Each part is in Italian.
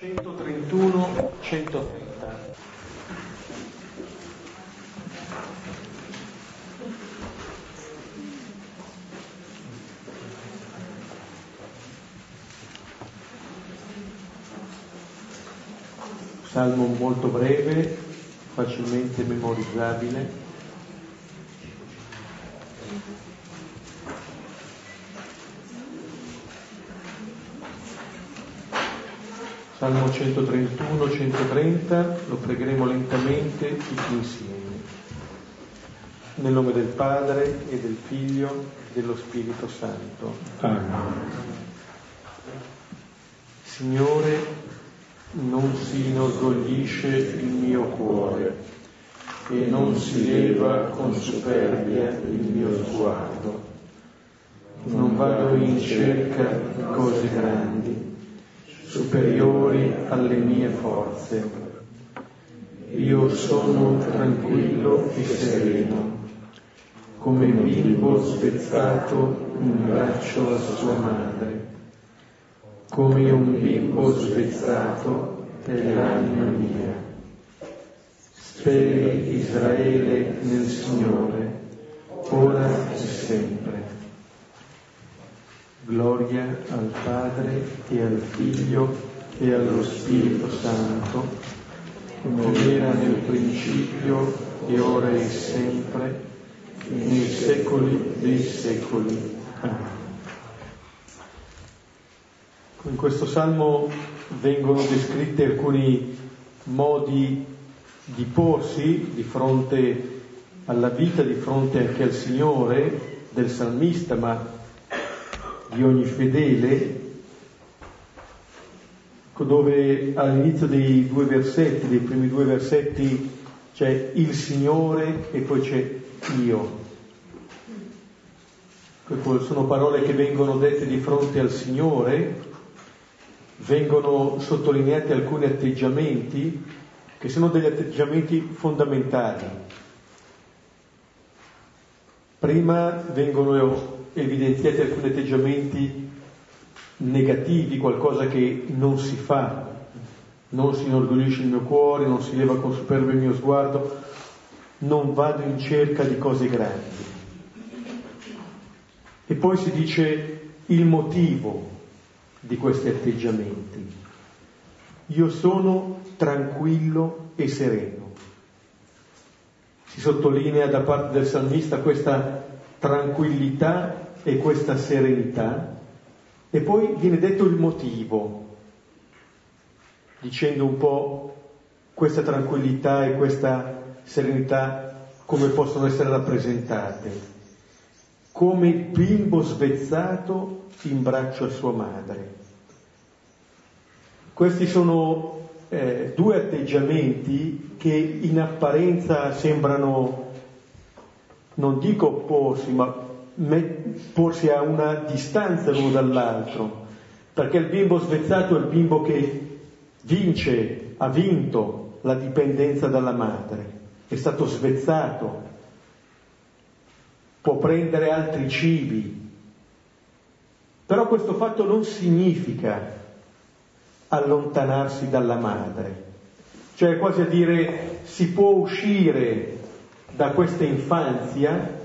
131, 130. Salmo molto breve, facilmente memorizzabile. Salmo 131, 130, lo pregheremo lentamente tutti insieme. Nel nome del Padre e del Figlio e dello Spirito Santo. Amen. Signore, non si inorgoglisce il mio cuore e non si leva con superbia il mio sguardo. Non vado in cerca di cose grandi superiori alle mie forze. Io sono tranquillo e sereno, come bimbo spezzato in braccio a sua madre, come un bimbo spezzato per l'anima mia. Speri Israele nel Signore, ora e sempre. Gloria al Padre e al Figlio e allo Spirito Santo, come era nel principio e ora e sempre, nei secoli dei secoli. Amen. In questo salmo vengono descritti alcuni modi di porsi di fronte alla vita, di fronte anche al Signore del salmista, ma di ogni fedele, dove all'inizio dei due versetti, dei primi due versetti, c'è il Signore e poi c'è io. Sono parole che vengono dette di fronte al Signore, vengono sottolineati alcuni atteggiamenti che sono degli atteggiamenti fondamentali. Prima vengono evidenziati alcuni atteggiamenti negativi, qualcosa che non si fa, non si inorgoglisce il mio cuore, non si leva con superbia il mio sguardo, non vado in cerca di cose grandi. E poi si dice il motivo di questi atteggiamenti. Io sono tranquillo e sereno. Si sottolinea da parte del salmista questa tranquillità e questa serenità e poi viene detto il motivo, dicendo un po' questa tranquillità e questa serenità come possono essere rappresentate, come il bimbo svezzato in braccio a sua madre. Questi sono eh, due atteggiamenti che in apparenza sembrano non dico opporsi, ma porsi a una distanza l'uno dall'altro, perché il bimbo svezzato è il bimbo che vince, ha vinto la dipendenza dalla madre, è stato svezzato, può prendere altri cibi, però questo fatto non significa allontanarsi dalla madre, cioè quasi a dire si può uscire da questa infanzia,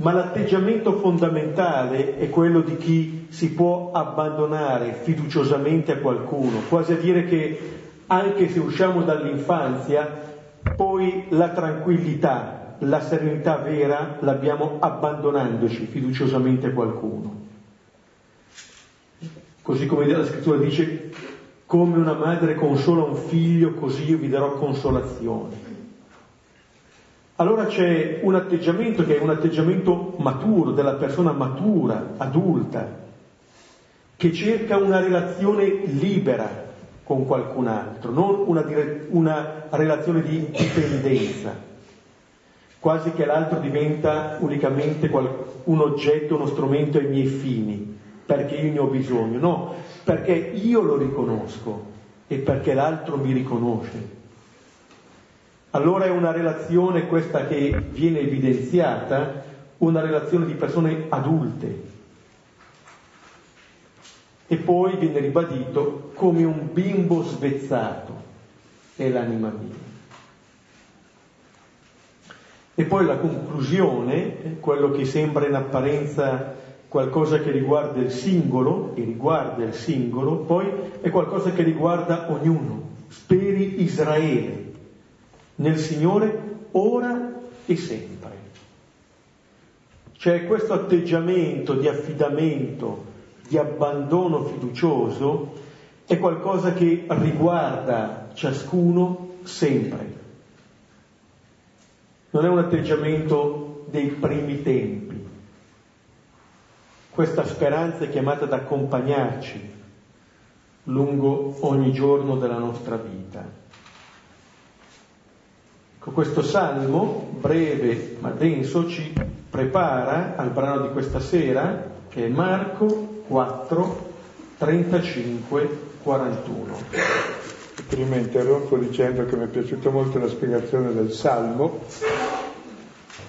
ma l'atteggiamento fondamentale è quello di chi si può abbandonare fiduciosamente a qualcuno, quasi a dire che anche se usciamo dall'infanzia, poi la tranquillità, la serenità vera l'abbiamo abbandonandoci fiduciosamente a qualcuno. Così come la scrittura dice, come una madre consola un figlio, così io vi darò consolazione allora c'è un atteggiamento che è un atteggiamento maturo, della persona matura, adulta, che cerca una relazione libera con qualcun altro, non una, dire- una relazione di dipendenza, quasi che l'altro diventa unicamente qual- un oggetto, uno strumento ai miei fini, perché io ne ho bisogno, no, perché io lo riconosco e perché l'altro mi riconosce. Allora è una relazione questa che viene evidenziata, una relazione di persone adulte. E poi viene ribadito come un bimbo svezzato è l'anima mia. E poi la conclusione, quello che sembra in apparenza qualcosa che riguarda il singolo, e riguarda il singolo, poi è qualcosa che riguarda ognuno. Speri Israele nel Signore ora e sempre. Cioè questo atteggiamento di affidamento, di abbandono fiducioso, è qualcosa che riguarda ciascuno sempre. Non è un atteggiamento dei primi tempi. Questa speranza è chiamata ad accompagnarci lungo ogni giorno della nostra vita. Questo salmo, breve ma denso, ci prepara al brano di questa sera, che è Marco 4, 35, 41. Prima interrompo dicendo che mi è piaciuta molto la spiegazione del Salmo,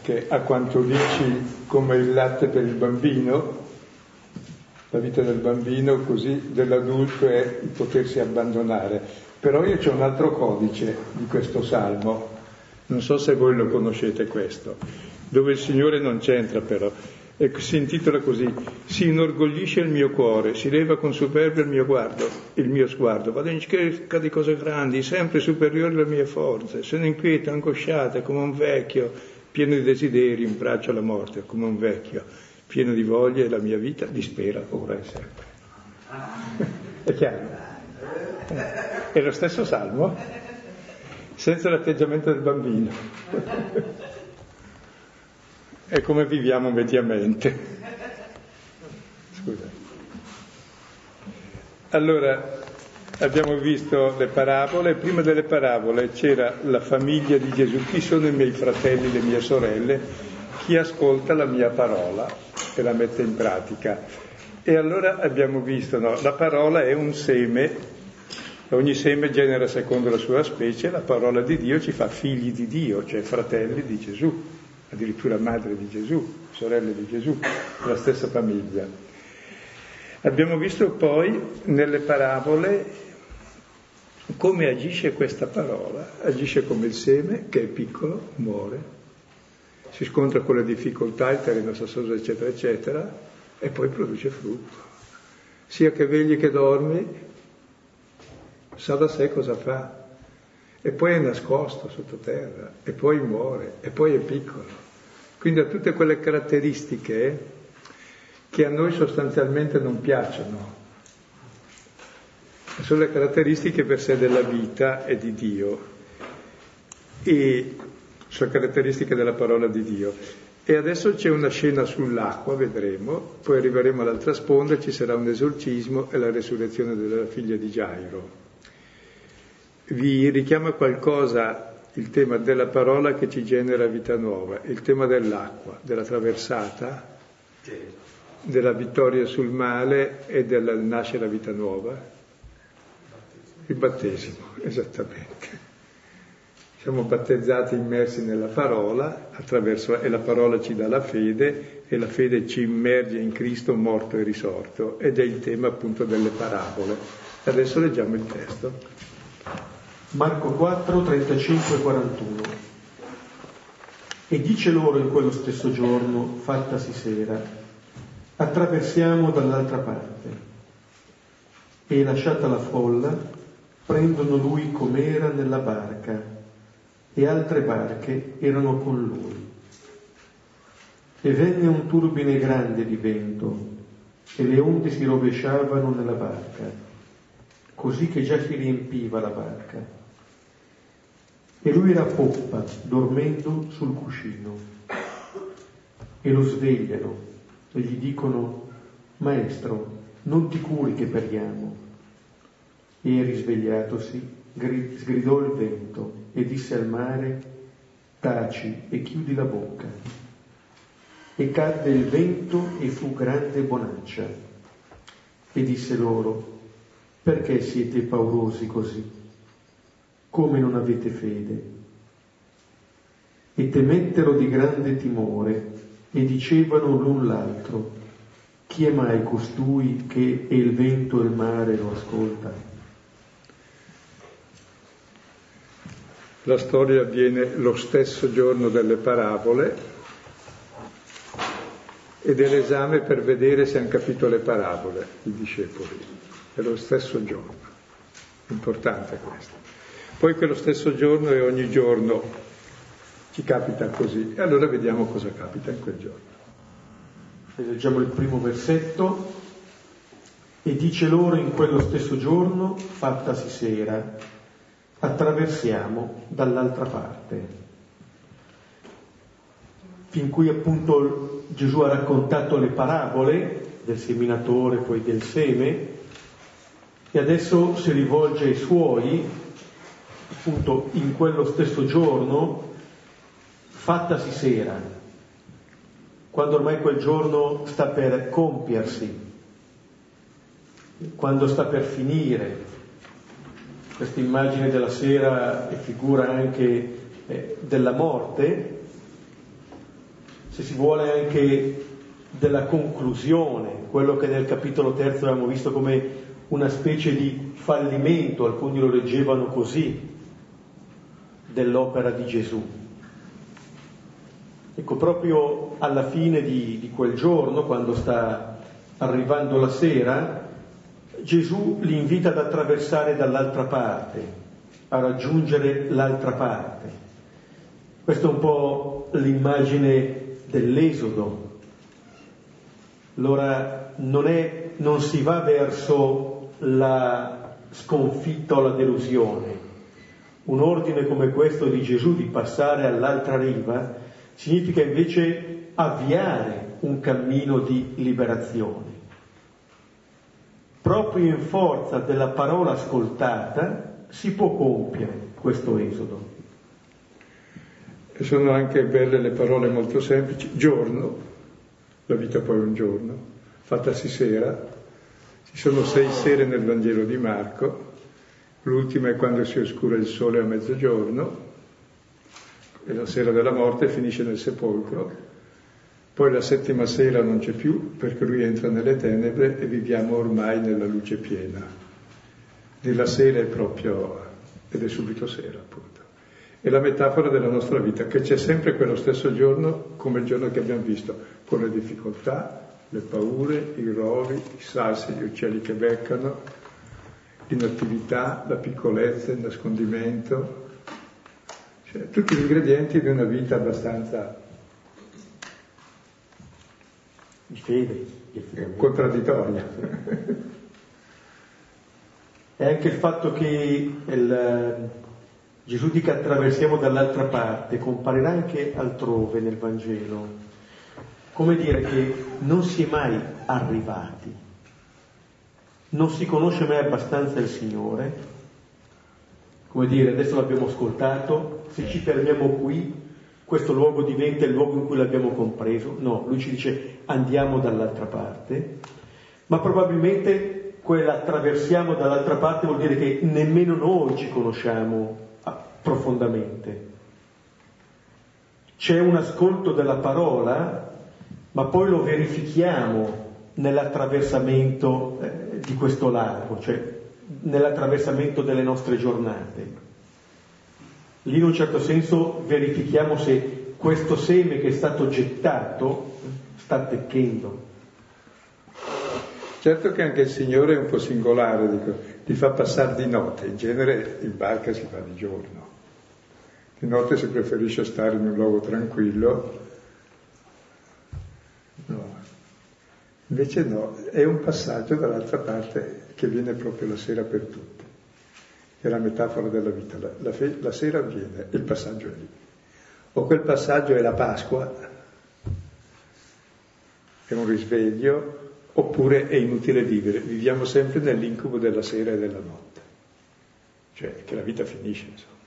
che a quanto dici come il latte per il bambino, la vita del bambino così dell'adulto è il potersi abbandonare. Però io c'è un altro codice di questo Salmo, non so se voi lo conoscete questo, dove il Signore non c'entra però, e si intitola così, si inorgoglisce il mio cuore, si leva con superbia il mio guardo, il mio sguardo, vado in cerca di cose grandi, sempre superiori alle mie forze, sono inquieto, angosciata, come un vecchio, pieno di desideri, in braccio alla morte, come un vecchio, pieno di voglia e la mia vita dispera ora e sempre. È chiaro? È lo stesso salmo, senza l'atteggiamento del bambino è come viviamo mediamente. Scusa. Allora, abbiamo visto le parabole, prima delle parabole c'era la famiglia di Gesù, chi sono i miei fratelli, le mie sorelle, chi ascolta la mia parola e la mette in pratica. E allora abbiamo visto, no, la parola è un seme, ogni seme genera secondo la sua specie, la parola di Dio ci fa figli di Dio, cioè fratelli di Gesù addirittura madre di Gesù, sorelle di Gesù, la stessa famiglia. Abbiamo visto poi nelle parabole come agisce questa parola, agisce come il seme che è piccolo, muore, si scontra con le difficoltà, il terreno sassoso, eccetera, eccetera, e poi produce frutto. Sia che vegli che dormi, sa da sé cosa fa, e poi è nascosto sottoterra, e poi muore, e poi è piccolo. Quindi ha tutte quelle caratteristiche che a noi sostanzialmente non piacciono. Sono le caratteristiche per sé della vita e di Dio. E sono caratteristiche della parola di Dio. E adesso c'è una scena sull'acqua, vedremo, poi arriveremo all'altra sponda, ci sarà un esorcismo e la resurrezione della figlia di Gairo. Vi richiama qualcosa il tema della parola che ci genera vita nuova, il tema dell'acqua, della traversata, della vittoria sul male e del nascere la vita nuova. Il battesimo, esattamente. Siamo battezzati immersi nella parola, e la parola ci dà la fede e la fede ci immerge in Cristo morto e risorto ed è il tema appunto delle parabole. Adesso leggiamo il testo. Marco 4, 35 e 41. E dice loro in quello stesso giorno, fattasi sera, attraversiamo dall'altra parte. E lasciata la folla, prendono lui com'era nella barca, e altre barche erano con lui. E venne un turbine grande di vento, e le onde si rovesciavano nella barca, così che già si riempiva la barca e lui era poppa, dormendo sul cuscino. E lo svegliano e gli dicono, Maestro, non ti curi che perdiamo. E risvegliatosi, sgridò il vento e disse al mare, taci e chiudi la bocca. E cadde il vento e fu grande bonaccia. E disse loro, perché siete paurosi così? come non avete fede? E temettero di grande timore e dicevano l'un l'altro, chi è mai costui che e il vento e il mare lo ascolta? La storia avviene lo stesso giorno delle parabole e dell'esame per vedere se hanno capito le parabole, i discepoli. È lo stesso giorno. Importante questo. Poi quello stesso giorno e ogni giorno ci capita così. E allora vediamo cosa capita in quel giorno. Leggiamo il primo versetto. E dice loro in quello stesso giorno, fattasi sera, attraversiamo dall'altra parte. Fin qui appunto Gesù ha raccontato le parabole del seminatore, poi del seme, e adesso si rivolge ai suoi, appunto in quello stesso giorno, fattasi sera, quando ormai quel giorno sta per compiersi, quando sta per finire. Questa immagine della sera è figura anche eh, della morte, se si vuole anche della conclusione, quello che nel capitolo terzo abbiamo visto come una specie di fallimento, alcuni lo leggevano così, dell'opera di Gesù. Ecco, proprio alla fine di, di quel giorno, quando sta arrivando la sera, Gesù li invita ad attraversare dall'altra parte, a raggiungere l'altra parte. Questa è un po' l'immagine dell'esodo. Allora non, è, non si va verso la sconfitta o la delusione. Un ordine come questo di Gesù di passare all'altra riva significa invece avviare un cammino di liberazione. Proprio in forza della parola ascoltata si può compiere questo esodo. E sono anche belle le parole molto semplici. Giorno, la vita poi è un giorno, fattasi sera. Ci sono sei sere nel Vangelo di Marco, l'ultima è quando si oscura il sole a mezzogiorno, e la sera della morte finisce nel sepolcro. Poi la settima sera non c'è più perché lui entra nelle tenebre e viviamo ormai nella luce piena. Nella sera è proprio, ed è subito sera appunto è la metafora della nostra vita, che c'è sempre quello stesso giorno come il giorno che abbiamo visto, con le difficoltà, le paure, i rovi, i sassi, gli uccelli che beccano, l'inattività, la piccolezza, il nascondimento, cioè tutti gli ingredienti di una vita abbastanza di fede, contraddittoria. E anche il fatto che il, Gesù dica attraversiamo dall'altra parte, comparirà anche altrove nel Vangelo, come dire che non si è mai arrivati, non si conosce mai abbastanza il Signore, come dire adesso l'abbiamo ascoltato, se ci fermiamo qui, questo luogo diventa il luogo in cui l'abbiamo compreso, no, lui ci dice andiamo dall'altra parte, ma probabilmente quella attraversiamo dall'altra parte vuol dire che nemmeno noi ci conosciamo profondamente. C'è un ascolto della parola, ma poi lo verifichiamo nell'attraversamento eh, di questo lago, cioè nell'attraversamento delle nostre giornate. Lì in un certo senso verifichiamo se questo seme che è stato gettato sta attecchendo. Certo che anche il Signore è un po' singolare, dico, ti fa passare di notte, in genere in barca si fa di giorno. Di notte si preferisce stare in un luogo tranquillo. No. Invece no, è un passaggio dall'altra parte che viene proprio la sera per tutti. È la metafora della vita. La, la, fe, la sera avviene, il passaggio è lì. O quel passaggio è la Pasqua, è un risveglio, oppure è inutile vivere. Viviamo sempre nell'incubo della sera e della notte. Cioè che la vita finisce, insomma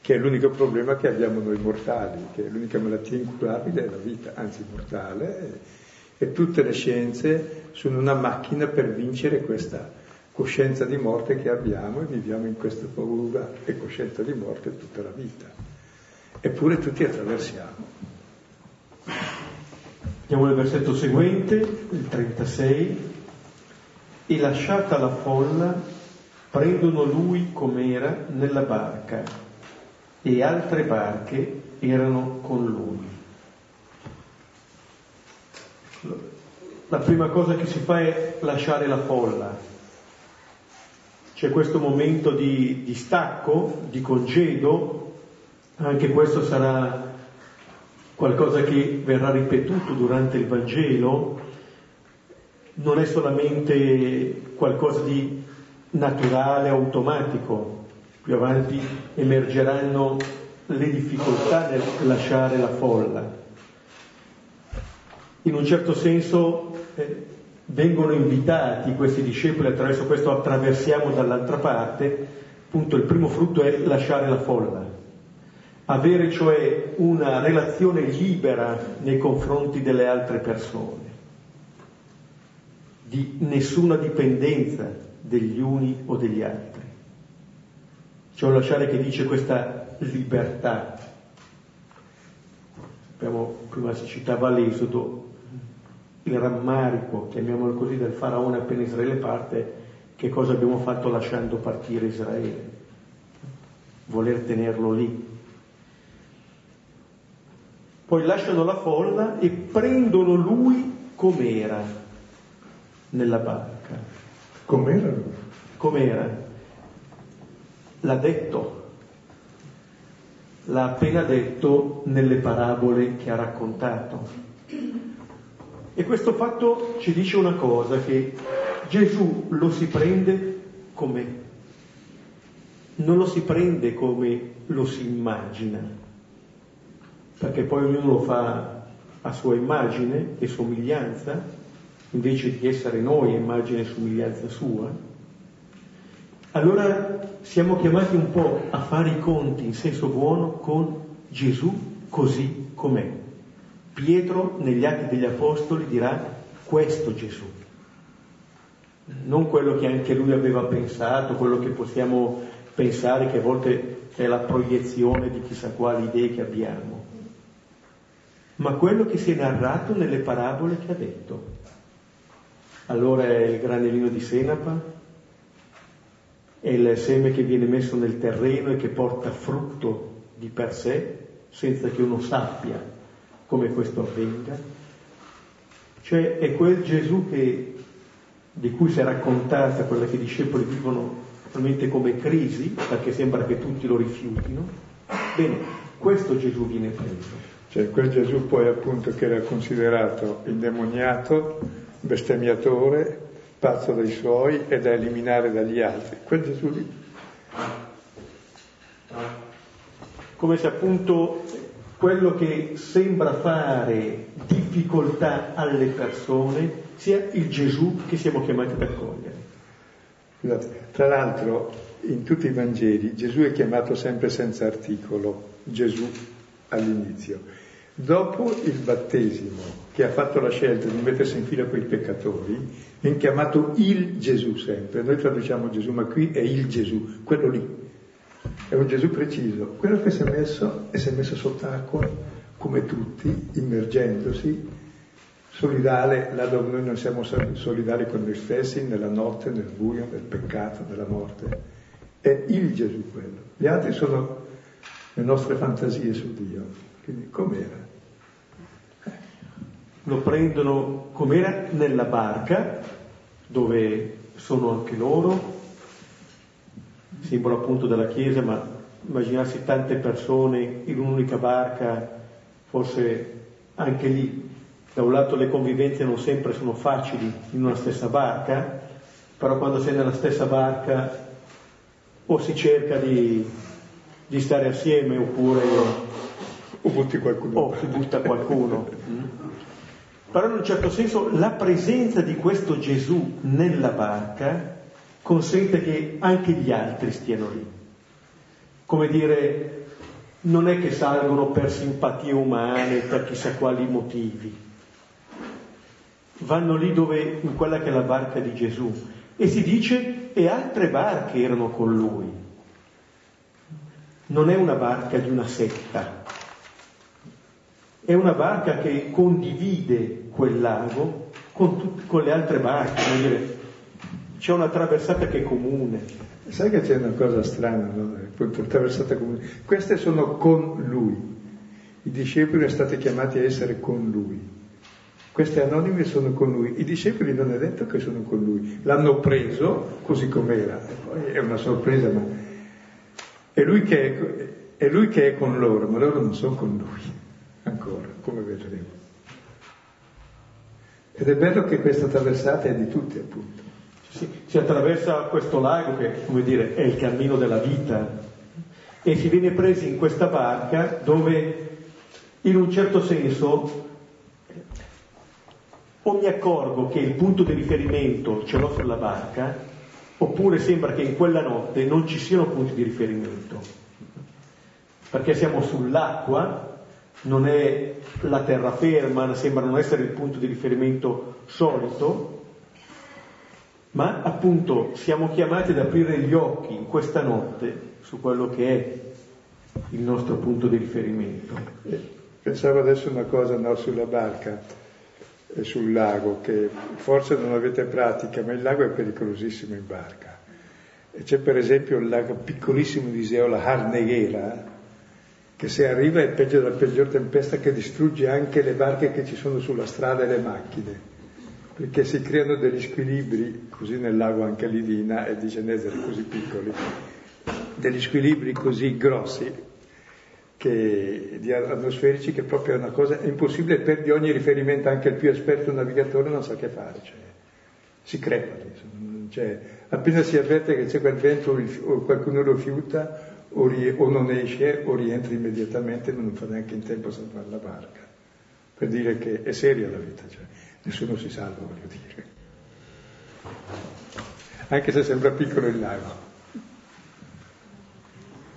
che è l'unico problema che abbiamo noi mortali, che è l'unica malattia incurabile è la vita, anzi mortale, e tutte le scienze sono una macchina per vincere questa coscienza di morte che abbiamo e viviamo in questa paura e coscienza di morte tutta la vita. Eppure tutti attraversiamo. Andiamo al versetto seguente, il 36. E lasciata la folla, prendono lui com'era nella barca e altre barche erano con lui. La prima cosa che si fa è lasciare la folla. C'è questo momento di, di stacco, di congedo, anche questo sarà qualcosa che verrà ripetuto durante il Vangelo, non è solamente qualcosa di naturale, automatico, più avanti emergeranno le difficoltà nel lasciare la folla. In un certo senso eh, vengono invitati questi discepoli attraverso questo attraversiamo dall'altra parte, appunto il primo frutto è lasciare la folla, avere cioè una relazione libera nei confronti delle altre persone, di nessuna dipendenza degli uni o degli altri. C'è un lasciare che dice questa libertà. Abbiamo, prima si citava l'Esodo, il rammarico, chiamiamolo così, del faraone appena Israele parte, che cosa abbiamo fatto lasciando partire Israele? Voler tenerlo lì. Poi lasciano la folla e prendono lui com'era nella barca. Com'era? Com'era? L'ha detto, l'ha appena detto nelle parabole che ha raccontato. E questo fatto ci dice una cosa, che Gesù lo si prende come, non lo si prende come lo si immagina, perché poi ognuno lo fa a sua immagine e somiglianza, invece di essere noi immagine e somiglianza sua. Allora siamo chiamati un po' a fare i conti in senso buono con Gesù così com'è. Pietro negli Atti degli Apostoli dirà questo Gesù, non quello che anche lui aveva pensato, quello che possiamo pensare che a volte è la proiezione di chissà quali idee che abbiamo, ma quello che si è narrato nelle parabole che ha detto. Allora è il granellino di senapa, è il seme che viene messo nel terreno e che porta frutto di per sé senza che uno sappia come questo avvenga. Cioè è quel Gesù che, di cui si è raccontata quella che i discepoli vivono probabilmente come crisi, perché sembra che tutti lo rifiutino. Bene, questo Gesù viene preso. Cioè quel Gesù poi appunto che era considerato indemoniato, bestemmiatore, pazzo dei suoi e da eliminare dagli altri. Quel Gesù lì. Come se appunto quello che sembra fare difficoltà alle persone sia il Gesù che siamo chiamati ad accogliere. Scusate, tra l'altro in tutti i Vangeli Gesù è chiamato sempre senza articolo, Gesù all'inizio. Dopo il battesimo, che ha fatto la scelta di mettersi in fila con i peccatori, viene chiamato il Gesù sempre. Noi traduciamo Gesù, ma qui è il Gesù, quello lì, è un Gesù preciso, quello che si è messo e si è messo sott'acqua come tutti, immergendosi, solidale là dove noi non siamo solidali con noi stessi, nella notte, nel buio, nel peccato, nella morte. È il Gesù quello. Gli altri sono le nostre fantasie su Dio. Quindi com'era? Lo prendono com'era nella barca, dove sono anche loro, simbolo appunto della Chiesa, ma immaginarsi tante persone in un'unica barca, forse anche lì, da un lato le convivenze non sempre sono facili in una stessa barca, però quando sei nella stessa barca o si cerca di, di stare assieme oppure o butti qualcuno. O si butta qualcuno. Però in un certo senso la presenza di questo Gesù nella barca consente che anche gli altri stiano lì. Come dire, non è che salgono per simpatie umane, per chissà quali motivi. Vanno lì dove, in quella che è la barca di Gesù. E si dice, e altre barche erano con lui. Non è una barca di una setta, è una barca che condivide quel lago con, tut- con le altre barche, dire, c'è una traversata che è comune. Sai che c'è una cosa strana, no? attraversata con Queste sono con lui. I discepoli sono stati chiamati a essere con lui. Queste anonime sono con lui. I discepoli non è detto che sono con lui. L'hanno preso così com'era. Poi è una sorpresa, ma è lui, che è, è lui che è con loro, ma loro non sono con lui. Ancora, come vedremo. Ed è bello che questa traversata è di tutti, appunto. Si, si attraversa questo lago che, come dire, è il cammino della vita e si viene presi in questa barca dove, in un certo senso, o mi accorgo che il punto di riferimento ce l'ho sulla barca, oppure sembra che in quella notte non ci siano punti di riferimento, perché siamo sull'acqua non è la terraferma, sembra non essere il punto di riferimento solito, ma appunto siamo chiamati ad aprire gli occhi in questa notte su quello che è il nostro punto di riferimento. Pensavo adesso una cosa no, sulla barca e sul lago, che forse non avete pratica, ma il lago è pericolosissimo in barca. E c'è per esempio il lago piccolissimo di Iseola, Harneghera, che se arriva è peggio della peggior tempesta che distrugge anche le barche che ci sono sulla strada e le macchine, perché si creano degli squilibri, così nel lago anche l'Idina e di Genezere così piccoli, degli squilibri così grossi che, di atmosferici che proprio è una cosa impossibile perdi ogni riferimento, anche il più esperto navigatore non sa che fare, cioè, si crepa. Cioè, appena si avverte che c'è quel vento o qualcuno lo fiuta, o, rie- o non esce o rientra immediatamente, non fa neanche in tempo a salvare la barca. Per dire che è seria la vita, cioè nessuno si salva, voglio dire. Anche se sembra piccolo il lago.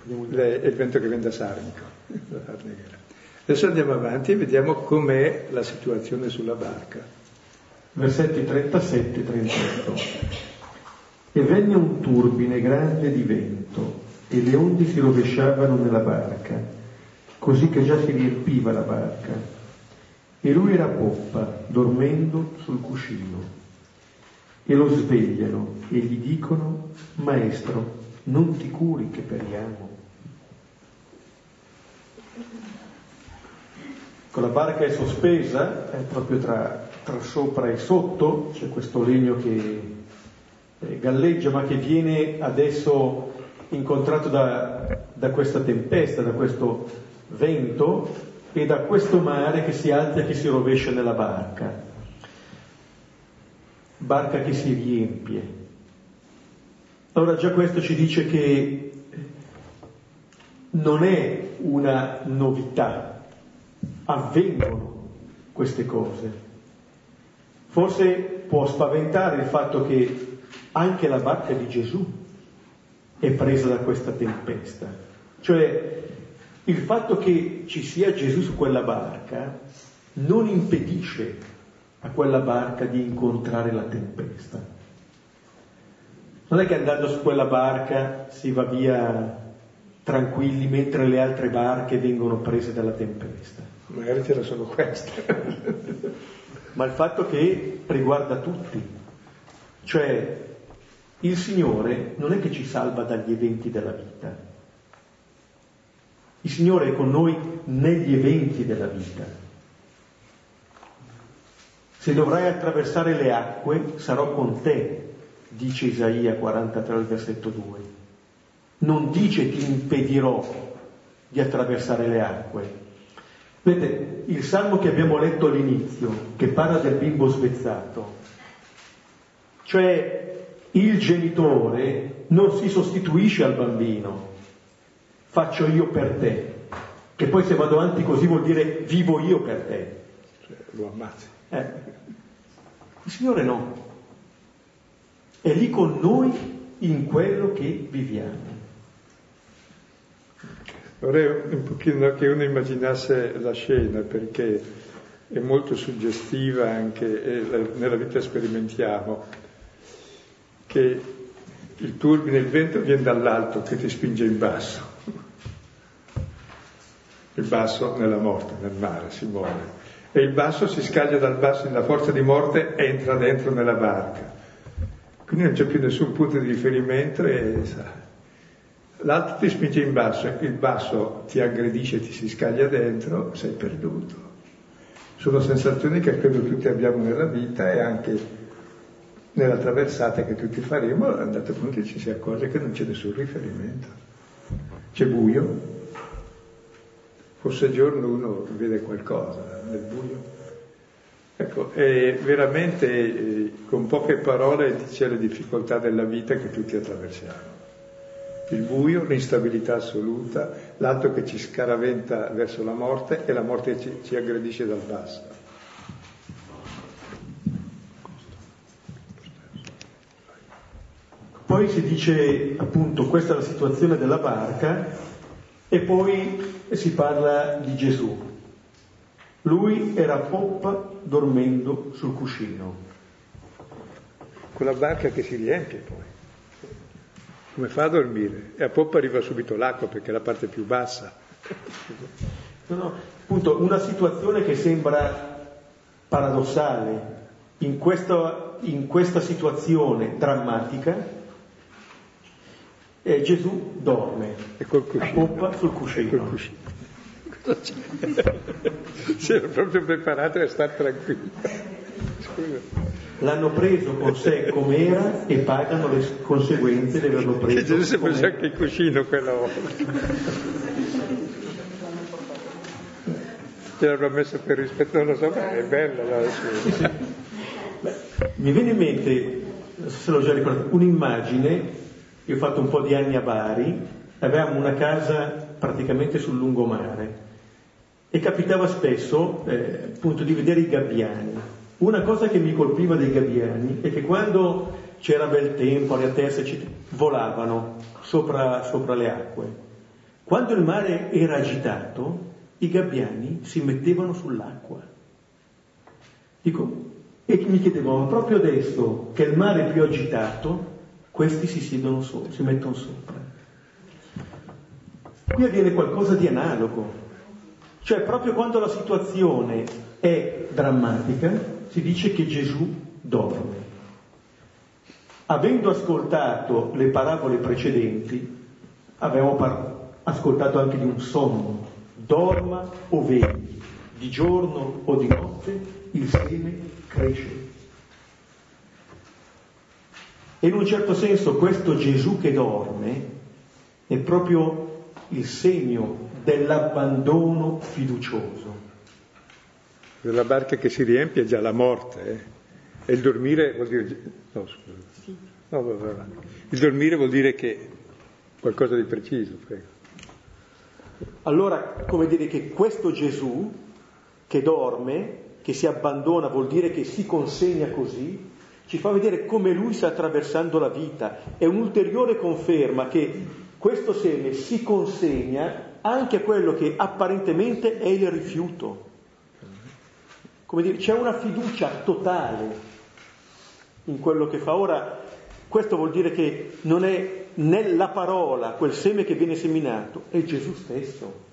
è il vento che viene da Sarnico. Adesso andiamo avanti e vediamo com'è la situazione sulla barca. Versetti 37 e 38. E venne un turbine grande di vento e le onde si rovesciavano nella barca, così che già si riempiva la barca. E lui era poppa, dormendo sul cuscino. E lo svegliano e gli dicono, Maestro, non ti curi che periamo. Con la barca è sospesa, è proprio tra, tra sopra e sotto, c'è questo legno che eh, galleggia ma che viene adesso incontrato da, da questa tempesta, da questo vento e da questo mare che si alza e che si rovescia nella barca. Barca che si riempie. Allora già questo ci dice che non è una novità, avvengono queste cose. Forse può spaventare il fatto che anche la barca di Gesù è presa da questa tempesta. Cioè il fatto che ci sia Gesù su quella barca non impedisce a quella barca di incontrare la tempesta. Non è che andando su quella barca si va via tranquilli mentre le altre barche vengono prese dalla tempesta. Magari c'era solo questa. Ma il fatto che riguarda tutti, cioè il Signore non è che ci salva dagli eventi della vita. Il Signore è con noi negli eventi della vita. Se dovrai attraversare le acque, sarò con te, dice Isaia 43 al versetto 2. Non dice ti impedirò di attraversare le acque. Vedete, il salmo che abbiamo letto all'inizio, che parla del bimbo svezzato, cioè il genitore non si sostituisce al bambino, faccio io per te, che poi se vado avanti così vuol dire vivo io per te. Cioè, lo ammazzi. Eh. Il Signore no, è lì con noi in quello che viviamo. Vorrei un pochino che uno immaginasse la scena perché è molto suggestiva anche, e nella vita sperimentiamo che il turbine, il vento viene dall'alto che ti spinge in basso. Il basso nella morte, nel mare, si muove. E il basso si scaglia dal basso, la forza di morte entra dentro nella barca. Quindi non c'è più nessun punto di riferimento e sa. L'alto ti spinge in basso, il basso ti aggredisce, ti si scaglia dentro, sei perduto. Sono sensazioni che credo tutti abbiamo nella vita e anche nella traversata che tutti faremo, a un certo punto ci si accorge che non c'è nessun riferimento. C'è buio, forse giorno uno vede qualcosa nel buio. Ecco, è veramente eh, con poche parole dice le difficoltà della vita che tutti attraversiamo. Il buio, l'instabilità assoluta, l'altro che ci scaraventa verso la morte e la morte ci, ci aggredisce dal basso. Poi si dice appunto questa è la situazione della barca e poi si parla di Gesù. Lui era a poppa dormendo sul cuscino. Quella barca che si riempie poi. Come fa a dormire? E a poppa arriva subito l'acqua perché è la parte più bassa. No, no, appunto, una situazione che sembra paradossale. In questa, in questa situazione drammatica eh, Gesù dorme a poppa sul cuscino. cuscino. si era proprio preparato a stare tranquillo. L'hanno preso con sé com'era e pagano le conseguenze di averlo preso. Che Gesù si è preso anche il cuscino quella volta. Ce l'hanno messo per rispetto, non lo so, ma è bella la sua. Mi viene in mente, se l'ho già ricordato, un'immagine io ho fatto un po' di anni a Bari, avevamo una casa praticamente sul lungomare e capitava spesso eh, appunto di vedere i gabbiani. Una cosa che mi colpiva dei gabbiani è che quando c'era bel tempo, le teste volavano sopra, sopra le acque. Quando il mare era agitato, i gabbiani si mettevano sull'acqua. Dico, e mi chiedevo, ma proprio adesso che il mare è più agitato, questi si siedono si mettono sopra. Qui avviene qualcosa di analogo, cioè proprio quando la situazione è drammatica si dice che Gesù dorme. Avendo ascoltato le parabole precedenti, avevamo par- ascoltato anche di un sonno, dorma o vegli, di giorno o di notte il seme cresce e in un certo senso questo Gesù che dorme è proprio il segno dell'abbandono fiducioso. La barca che si riempie è già la morte, eh? e il dormire vuol dire... No, scusa. No, va, va, va. Il dormire vuol dire che qualcosa di preciso, prego. Allora, come dire che questo Gesù che dorme, che si abbandona, vuol dire che si consegna così, ci fa vedere come lui sta attraversando la vita. È un'ulteriore conferma che questo seme si consegna anche a quello che apparentemente è il rifiuto. Come dire, c'è una fiducia totale in quello che fa. Ora, questo vuol dire che non è nella parola quel seme che viene seminato, è Gesù stesso.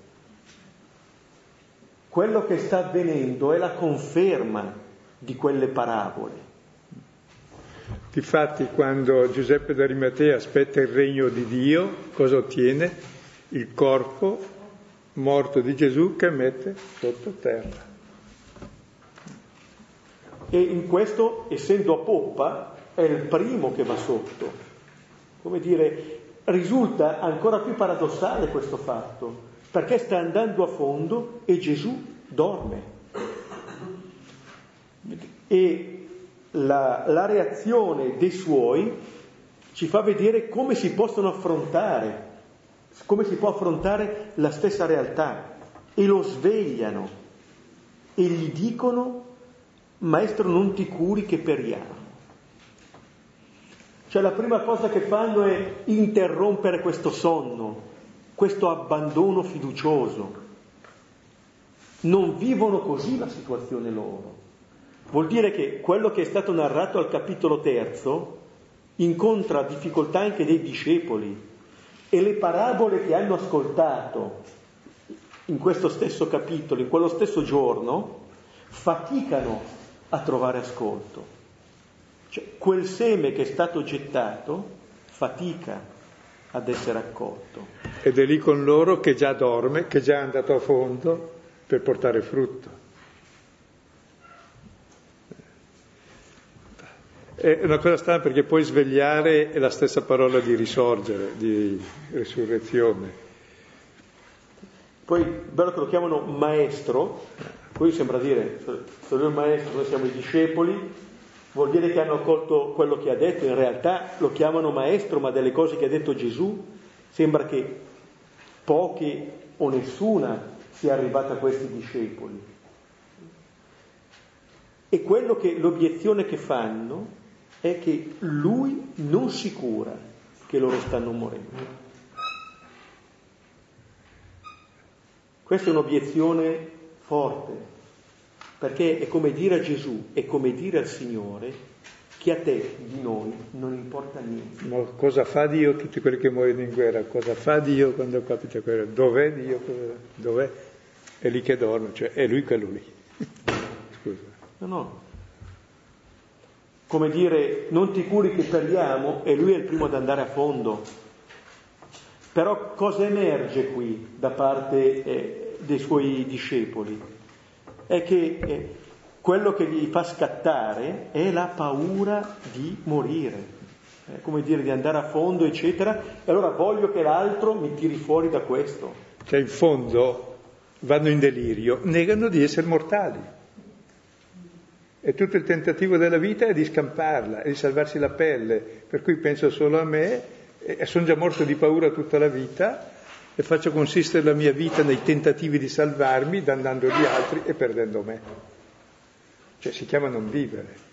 Quello che sta avvenendo è la conferma di quelle parabole. Difatti quando Giuseppe d'Arimatea aspetta il regno di Dio, cosa ottiene? Il corpo morto di Gesù che mette sottoterra. E in questo, essendo a poppa, è il primo che va sotto. Come dire, risulta ancora più paradossale questo fatto, perché sta andando a fondo e Gesù dorme. E la, la reazione dei suoi ci fa vedere come si possono affrontare, come si può affrontare la stessa realtà e lo svegliano e gli dicono maestro non ti curi che periamo. Cioè la prima cosa che fanno è interrompere questo sonno, questo abbandono fiducioso. Non vivono così la situazione loro. Vuol dire che quello che è stato narrato al capitolo terzo incontra difficoltà anche dei discepoli e le parabole che hanno ascoltato in questo stesso capitolo, in quello stesso giorno, faticano a trovare ascolto. Cioè, quel seme che è stato gettato fatica ad essere accolto. Ed è lì con loro che già dorme, che già è andato a fondo per portare frutto. È una cosa strana perché poi svegliare è la stessa parola di risorgere, di risurrezione. Poi bello che lo chiamano maestro, poi sembra dire, lui è il maestro, noi siamo i discepoli, vuol dire che hanno accolto quello che ha detto, in realtà lo chiamano maestro, ma delle cose che ha detto Gesù sembra che pochi o nessuna sia arrivata a questi discepoli. E quello che l'obiezione che fanno è che lui non si cura che loro stanno morendo. Questa è un'obiezione forte, perché è come dire a Gesù, è come dire al Signore che a te di noi non importa niente. Ma cosa fa Dio tutti quelli che muoiono in guerra? Cosa fa Dio quando capita quella? Dov'è Dio? Dov'è? È lì che dorme, cioè è lui quello lì. Scusa. No, no, come dire non ti curi che perdiamo e lui è il primo ad andare a fondo. Però cosa emerge qui da parte eh, dei suoi discepoli? È che eh, quello che gli fa scattare è la paura di morire, eh, come dire di andare a fondo, eccetera, e allora voglio che l'altro mi tiri fuori da questo. Cioè in fondo vanno in delirio, negano di essere mortali. E tutto il tentativo della vita è di scamparla, è di salvarsi la pelle, per cui penso solo a me e sono già morto di paura tutta la vita e faccio consistere la mia vita nei tentativi di salvarmi, dannando gli altri e perdendo me. Cioè si chiama non vivere.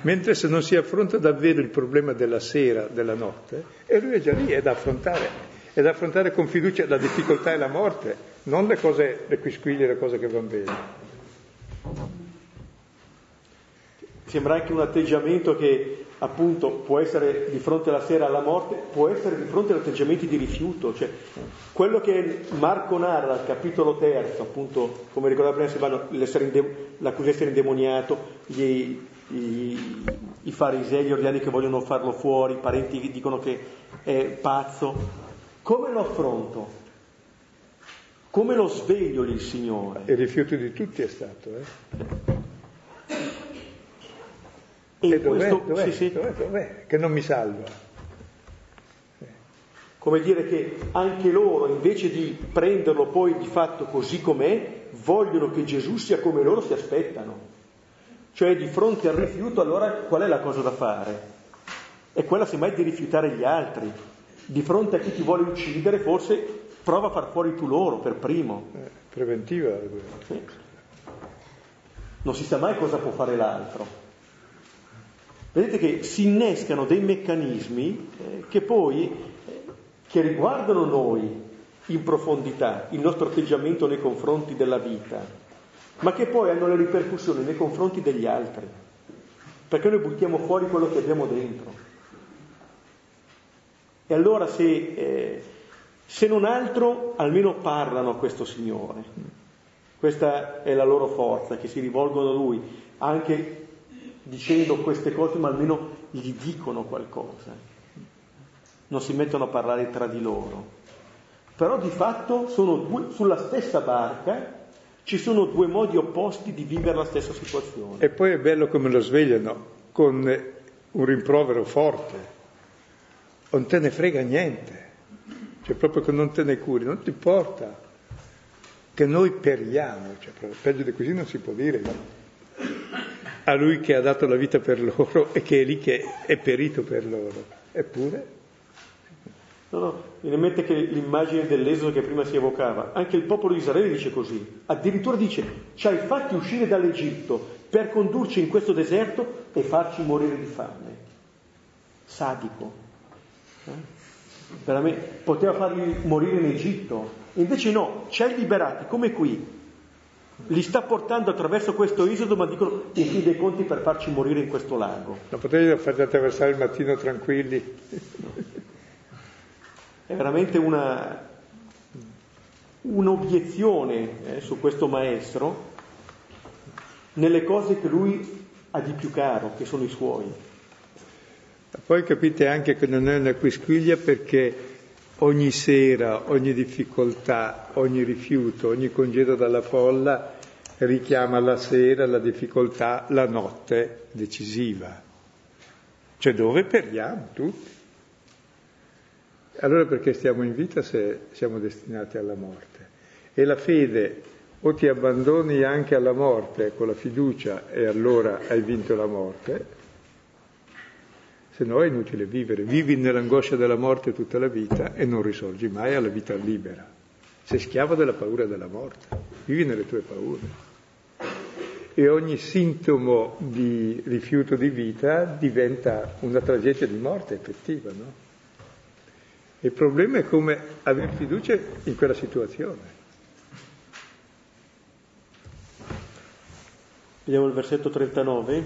Mentre se non si affronta davvero il problema della sera, della notte, e lui è già lì, è da affrontare, è da affrontare con fiducia la difficoltà e la morte, non le cose, le quisquiglie, le cose che vanno bene. Sembra anche un atteggiamento che appunto può essere di fronte alla sera alla morte, può essere di fronte ad atteggiamenti di rifiuto. Cioè, quello che Marco narra al capitolo terzo, appunto, come ricordava prima Silvano, l'accusa di essere indemoniato, gli, i, i farisei, gli ordiani che vogliono farlo fuori, i parenti che dicono che è pazzo. Come lo affronto? Come lo sveglio il Signore? Il rifiuto di tutti è stato, eh? E, e dov'è, questo, dov'è, sì, sì. Dov'è, dov'è, che non mi salva? Come dire che anche loro, invece di prenderlo poi di fatto così com'è, vogliono che Gesù sia come loro si aspettano. Cioè di fronte al rifiuto allora qual è la cosa da fare? È quella semmai di rifiutare gli altri. Di fronte a chi ti vuole uccidere forse prova a far fuori tu loro per primo. Eh, preventiva. Sì. Non si sa mai cosa può fare l'altro. Vedete che si innescano dei meccanismi eh, che poi, eh, che riguardano noi in profondità, il nostro atteggiamento nei confronti della vita, ma che poi hanno le ripercussioni nei confronti degli altri, perché noi buttiamo fuori quello che abbiamo dentro. E allora se, eh, se non altro, almeno parlano a questo Signore. Questa è la loro forza, che si rivolgono a Lui, anche dicendo queste cose, ma almeno gli dicono qualcosa. Non si mettono a parlare tra di loro. Però di fatto sono due, sulla stessa barca ci sono due modi opposti di vivere la stessa situazione. E poi è bello come lo svegliano, con un rimprovero forte. Non te ne frega niente, cioè proprio che non te ne curi, non ti importa che noi periamo, cioè peggio di così non si può dire. No? A lui che ha dato la vita per loro e che è lì che è perito per loro. Eppure... No, no, viene in mente che l'immagine dell'esodo che prima si evocava, anche il popolo di Israele dice così, addirittura dice, ci hai fatti uscire dall'Egitto per condurci in questo deserto e farci morire di fame. Sadico. Eh? Poteva farli morire in Egitto, invece no, ci hai liberati come qui, li sta portando attraverso questo isodo, ma dicono in fin dei conti per farci morire in questo lago. Non potevi farci attraversare il mattino tranquilli. È veramente una, un'obiezione eh, su questo maestro nelle cose che lui ha di più caro, che sono i suoi. Poi capite anche che non è una quisquiglia perché ogni sera, ogni difficoltà, ogni rifiuto, ogni congedo dalla folla richiama la sera, la difficoltà, la notte decisiva. Cioè dove perdiamo tutti. Allora perché stiamo in vita se siamo destinati alla morte? E la fede o ti abbandoni anche alla morte con la fiducia e allora hai vinto la morte, se no è inutile vivere. Vivi nell'angoscia della morte tutta la vita e non risorgi mai alla vita libera. Sei schiavo della paura della morte, vivi nelle tue paure. E ogni sintomo di rifiuto di vita diventa una tragedia di morte effettiva, no? Il problema è come avere fiducia in quella situazione. Vediamo il versetto 39.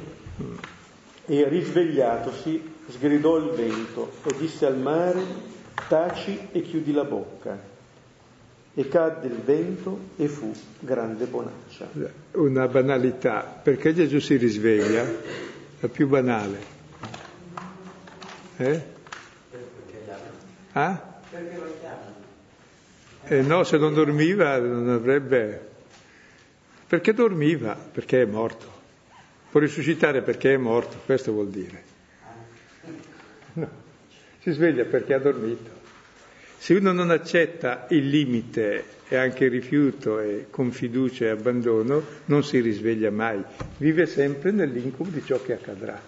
E risvegliatosi, sgridò il vento e disse al mare, taci e chiudi la bocca. E cadde il vento e fu grande bonaccia. Una banalità. Perché Gesù si risveglia? La più banale. Eh? Ah? Eh no, se non dormiva non avrebbe perché dormiva, perché è morto. Può risuscitare perché è morto, questo vuol dire. No, si sveglia perché ha dormito. Se uno non accetta il limite e anche il rifiuto e con fiducia e abbandono, non si risveglia mai, vive sempre nell'incubo di ciò che accadrà.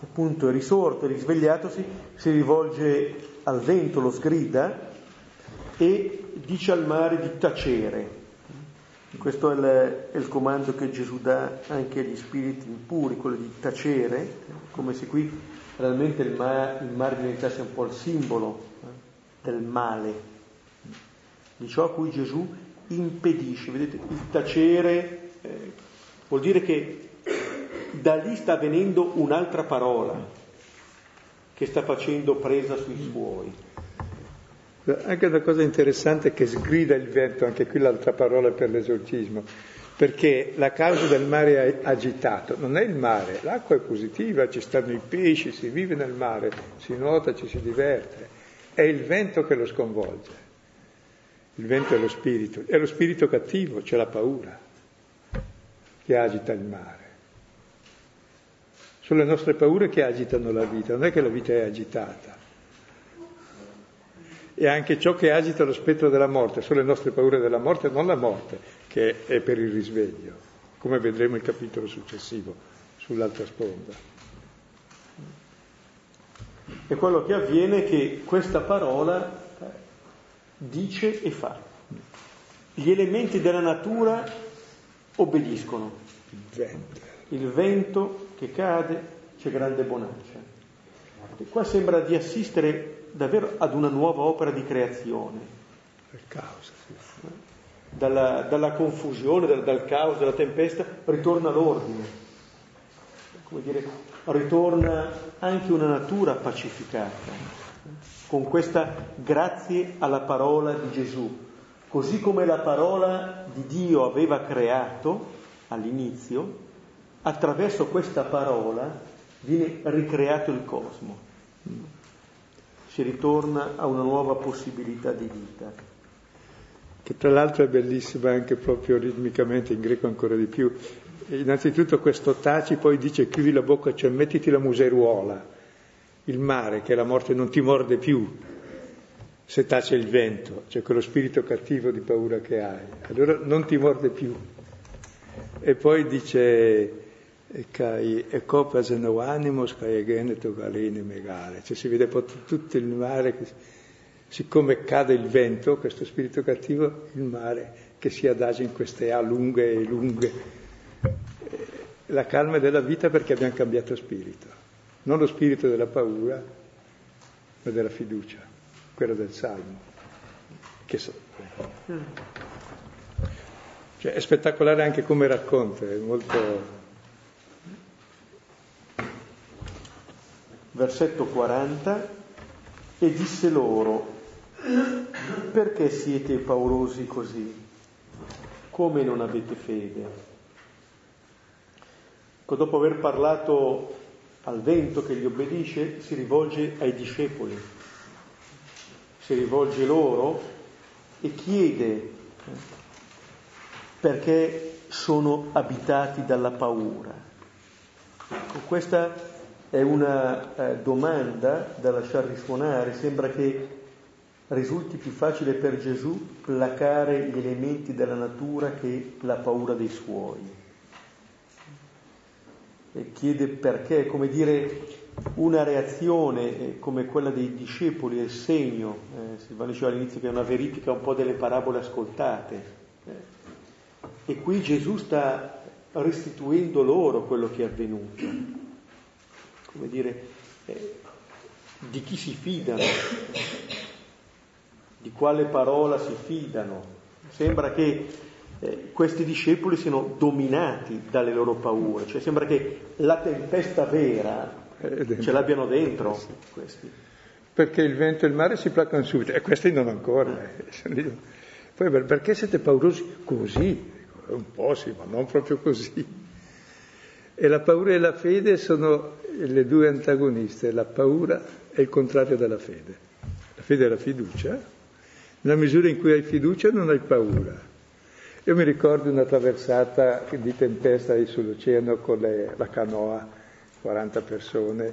Appunto risorto, risvegliatosi, si rivolge al vento, lo sgrida e dice al mare di tacere. Questo è il, è il, comando che Gesù dà anche agli spiriti impuri, quello di tacere, come se qui realmente il, ma, il mare diventasse un po' il simbolo eh, del male, di ciò a cui Gesù impedisce. Vedete, il tacere eh, vuol dire che da lì sta venendo un'altra parola che sta facendo presa sui suoi. Anche una cosa interessante che sgrida il vento, anche qui l'altra parola per l'esorcismo, perché la causa del mare agitato non è il mare, l'acqua è positiva, ci stanno i pesci, si vive nel mare, si nuota, ci si diverte, è il vento che lo sconvolge. Il vento è lo spirito, è lo spirito cattivo, c'è la paura che agita il mare. Sono le nostre paure che agitano la vita, non è che la vita è agitata e anche ciò che agita lo spettro della morte, sono le nostre paure della morte, non la morte, che è per il risveglio, come vedremo il capitolo successivo, sull'altra sponda. E quello che avviene è che questa parola dice e fa. Gli elementi della natura obbediscono. Il vento. Il vento che cade, c'è grande bonaccia. E qua sembra di assistere davvero ad una nuova opera di creazione. Il caos, sì. Dalla, dalla confusione, dal, dal, caos, dalla tempesta, ritorna l'ordine. Come dire, ritorna anche una natura pacificata. Con questa grazie alla parola di Gesù. Così come la parola di Dio aveva creato all'inizio, attraverso questa parola viene ricreato il cosmo si ritorna a una nuova possibilità di vita. Che tra l'altro è bellissima anche proprio ritmicamente, in greco ancora di più. Innanzitutto questo taci, poi dice chiudi la bocca, cioè mettiti la museruola, il mare, che la morte non ti morde più se tace il vento, cioè quello spirito cattivo di paura che hai. Allora non ti morde più. E poi dice kai e copasano animos kai geneto galene megale, cioè si vede poi tutto il mare, che, siccome cade il vento, questo spirito cattivo, il mare che si adagia in queste A lunghe e lunghe, la calma della vita perché abbiamo cambiato spirito, non lo spirito della paura, ma della fiducia, quello del Salmo. Che so. Cioè, è spettacolare anche come racconta, è molto versetto 40, e disse loro, perché siete paurosi così? Come non avete fede? dopo aver parlato al vento che gli obbedisce, si rivolge ai discepoli, si rivolge loro e chiede perché sono abitati dalla paura. Ecco, questa è una eh, domanda da lasciar risuonare, sembra che risulti più facile per Gesù placare gli elementi della natura che la paura dei suoi. E chiede perché, come dire, una reazione eh, come quella dei discepoli è il segno, eh, Silvano diceva all'inizio che è una verifica un po' delle parabole ascoltate, e qui Gesù sta restituendo loro quello che è avvenuto. Come dire, eh, di chi si fidano, di quale parola si fidano. Sembra che eh, questi discepoli siano dominati dalle loro paure, cioè sembra che la tempesta vera ce l'abbiano dentro questi. Perché il vento e il mare si placano subito, e questi non ancora. Eh. Poi perché siete paurosi così? un po' sì, ma non proprio così. E la paura e la fede sono le due antagoniste, la paura è il contrario della fede. La fede è la fiducia, nella misura in cui hai fiducia non hai paura. Io mi ricordo una traversata di tempesta sull'oceano con le, la canoa, 40 persone,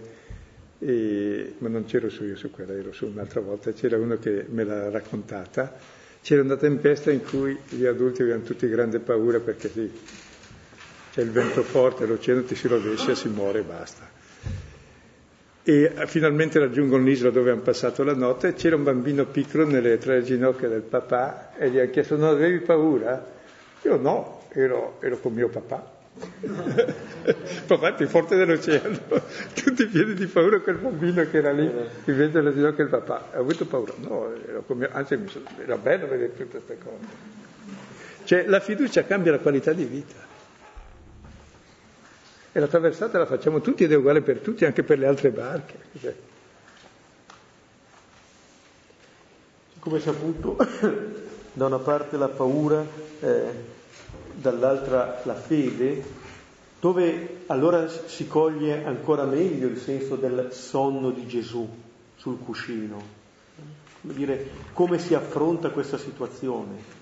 e, ma non c'ero su io su quella, ero su un'altra volta, c'era uno che me l'ha raccontata c'era una tempesta in cui gli adulti avevano tutti grande paura perché sì, c'è il vento forte, l'oceano ti si rovescia, si muore e basta. E eh, finalmente raggiungono l'isola dove hanno passato la notte c'era un bambino piccolo nelle tre ginocchia del papà e gli ha chiesto non avevi paura? Io no, ero, ero con mio papà. Papà più forte dell'oceano, tutti pieni di paura quel bambino che era lì in mezzo alle ginocchia del papà. Ha avuto paura? No, come, anzi era bello vedere tutte queste cose. Cioè la fiducia cambia la qualità di vita. E la traversata la facciamo tutti ed è uguale per tutti, anche per le altre barche. Come saputo, da una parte la paura, eh, dall'altra la fede, dove allora si coglie ancora meglio il senso del sonno di Gesù sul cuscino, come dire, come si affronta questa situazione,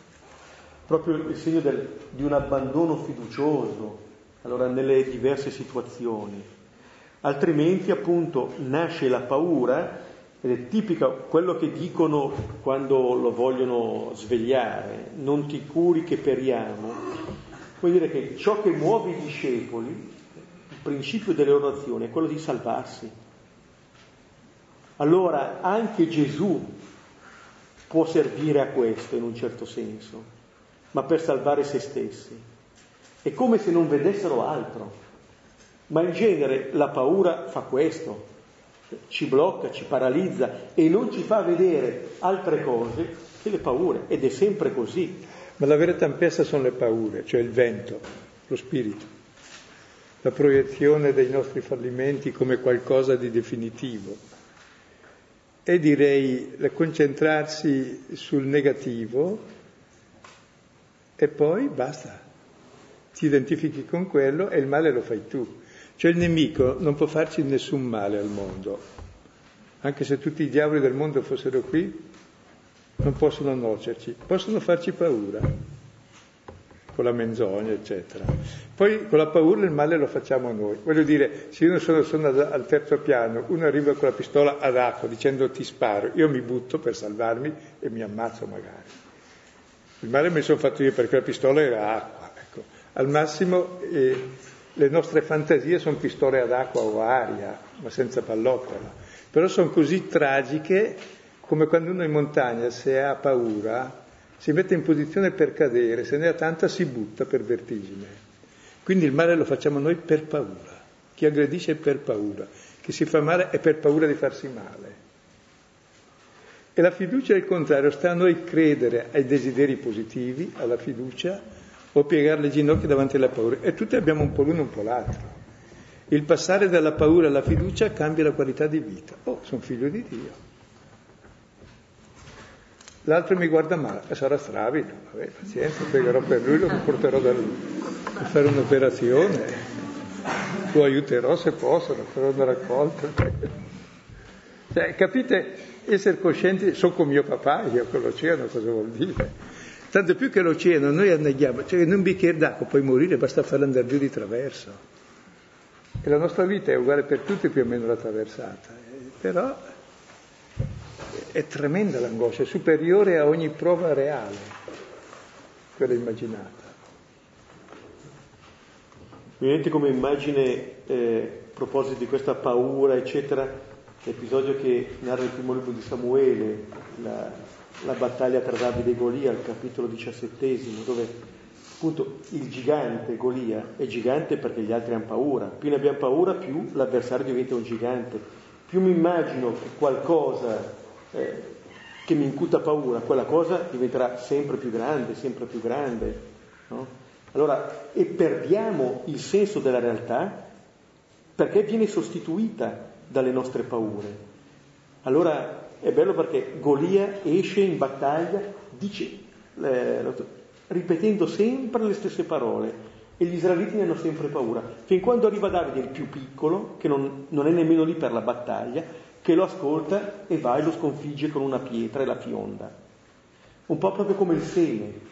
proprio il segno del, di un abbandono fiducioso, allora nelle diverse situazioni. Altrimenti appunto nasce la paura ed è tipica quello che dicono quando lo vogliono svegliare, non ti curi che periamo, Vuol dire che ciò che muove i discepoli, il principio delle loro azioni, è quello di salvarsi. Allora anche Gesù può servire a questo in un certo senso, ma per salvare se stessi. È come se non vedessero altro. Ma in genere la paura fa questo, ci blocca, ci paralizza e non ci fa vedere altre cose che le paure. Ed è sempre così. Ma la vera tempesta sono le paure, cioè il vento, lo spirito, la proiezione dei nostri fallimenti come qualcosa di definitivo. E direi concentrarsi sul negativo e poi basta, ti identifichi con quello e il male lo fai tu. Cioè il nemico non può farci nessun male al mondo, anche se tutti i diavoli del mondo fossero qui, non possono nuocerci, possono farci paura, con la menzogna, eccetera. Poi con la paura il male lo facciamo noi. Voglio dire, se io sono, sono al terzo piano, uno arriva con la pistola ad acqua dicendo ti sparo, io mi butto per salvarmi e mi ammazzo magari. Il male me lo sono fatto io perché la pistola era acqua. Al massimo eh, le nostre fantasie sono pistole ad acqua o aria, ma senza pallottola. Però sono così tragiche come quando uno in montagna, se ha paura, si mette in posizione per cadere, se ne ha tanta si butta per vertigine. Quindi il male lo facciamo noi per paura. Chi aggredisce è per paura, chi si fa male è per paura di farsi male. E la fiducia è il contrario, sta a noi credere ai desideri positivi, alla fiducia, o piegare le ginocchia davanti alla paura. E tutti abbiamo un po' l'uno e un po' l'altro. Il passare dalla paura alla fiducia cambia la qualità di vita. Oh, sono figlio di Dio. L'altro mi guarda male, sarà stravido, vabbè, pazienza, pregherò per lui, lo porterò da lui per fare un'operazione. lo aiuterò se posso, farò una raccolta. Cioè, capite, essere coscienti, sono con mio papà, io con l'oceano, cosa vuol dire? Tanto più che l'oceano noi anneghiamo, cioè in un bicchiere d'acqua puoi morire, basta farlo andare giù di traverso. E la nostra vita è uguale per tutti più o meno la traversata, eh, però è tremenda l'angoscia, è superiore a ogni prova reale, quella immaginata. Mi viene come immagine, eh, a proposito di questa paura, eccetera, l'episodio che narra il primo libro di Samuele, la, la battaglia tra Davide e Golia, al capitolo diciassettesimo, dove appunto il gigante Golia è gigante perché gli altri hanno paura. Più ne abbiamo paura, più l'avversario diventa un gigante. Più mi immagino che qualcosa eh, che mi incuta paura, quella cosa diventerà sempre più grande, sempre più grande. No? Allora, e perdiamo il senso della realtà perché viene sostituita dalle nostre paure. Allora è bello perché Golia esce in battaglia, dice, eh, ripetendo sempre le stesse parole e gli israeliti ne hanno sempre paura, fin quando arriva Davide il più piccolo, che non, non è nemmeno lì per la battaglia, che lo ascolta e va e lo sconfigge con una pietra e la fionda. Un po' proprio come il seme.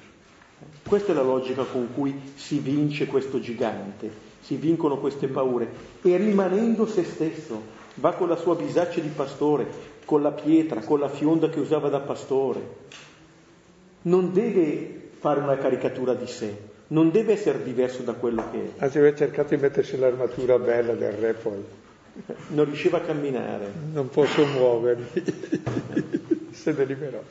Questa è la logica con cui si vince questo gigante, si vincono queste paure e rimanendo se stesso, va con la sua bisaccia di pastore, con la pietra, con la fionda che usava da pastore. Non deve fare una caricatura di sé, non deve essere diverso da quello che è. Anzi, aveva cercato di mettersi l'armatura bella del re poi. Non riusciva a camminare. Non posso muovermi. Se ne liberò.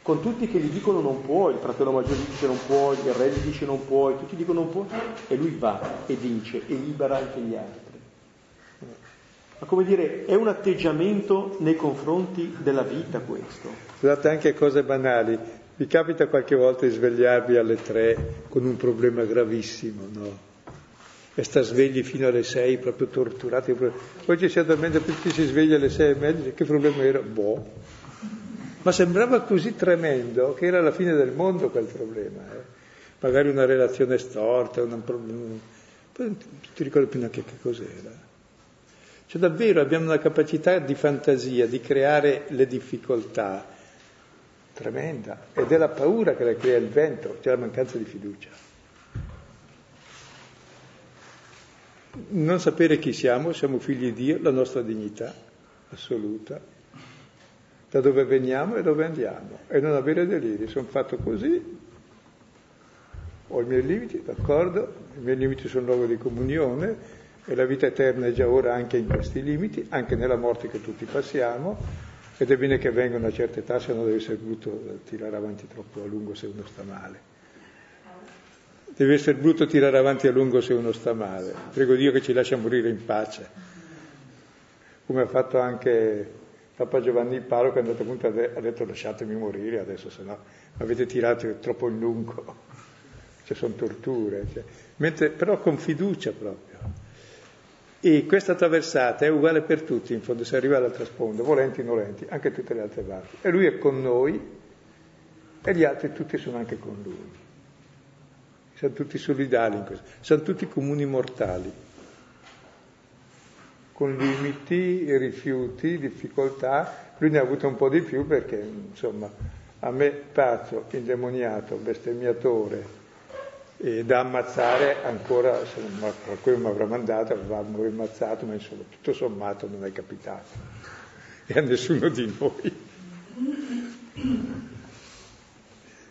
Con tutti che gli dicono non puoi, il fratello maggiore gli dice non puoi, il re gli dice non puoi, tutti dicono non puoi, e lui va e vince e libera anche gli altri ma come dire, è un atteggiamento nei confronti della vita questo. Scusate anche cose banali, vi capita qualche volta di svegliarvi alle tre con un problema gravissimo, no? E sta svegli fino alle sei, proprio torturati. Poi ci si addormenta, tutti si sveglia alle sei e mezza, che problema era? Boh. Ma sembrava così tremendo che era la fine del mondo quel problema. Eh? Magari una relazione storta, un problema... Poi non ti ricordo più neanche che cos'era. Cioè davvero abbiamo una capacità di fantasia, di creare le difficoltà. Tremenda. Ed è la paura che la crea il vento, cioè la mancanza di fiducia. Non sapere chi siamo, siamo figli di Dio, la nostra dignità assoluta, da dove veniamo e dove andiamo, e non avere deliri, sono fatto così, ho i miei limiti, d'accordo, i miei limiti sono luogo di comunione, e la vita eterna è già ora anche in questi limiti, anche nella morte che tutti passiamo, ed è bene che venga una certa età, se no deve essere brutto tirare avanti troppo a lungo se uno sta male. Deve essere brutto tirare avanti a lungo se uno sta male. Prego Dio che ci lascia morire in pace. Come ha fatto anche Papa Giovanni Paro che è andato appunto ha detto lasciatemi morire adesso, se no avete tirato troppo in lungo. Cioè sono torture. Cioè. Mentre, però con fiducia proprio. E questa traversata è uguale per tutti, in fondo, se arriva all'altra sponda, volenti o nolenti, anche tutte le altre parti. E lui è con noi e gli altri tutti sono anche con lui. Siamo tutti solidali in questo, siamo tutti comuni mortali, con limiti, rifiuti, difficoltà. Lui ne ha avuto un po' di più perché, insomma, a me pazzo, indemoniato, bestemmiatore, e da ammazzare ancora, se non, qualcuno mi avrà mandato, avevamo ammazzato, ma insomma tutto sommato non è capitato e a nessuno di noi.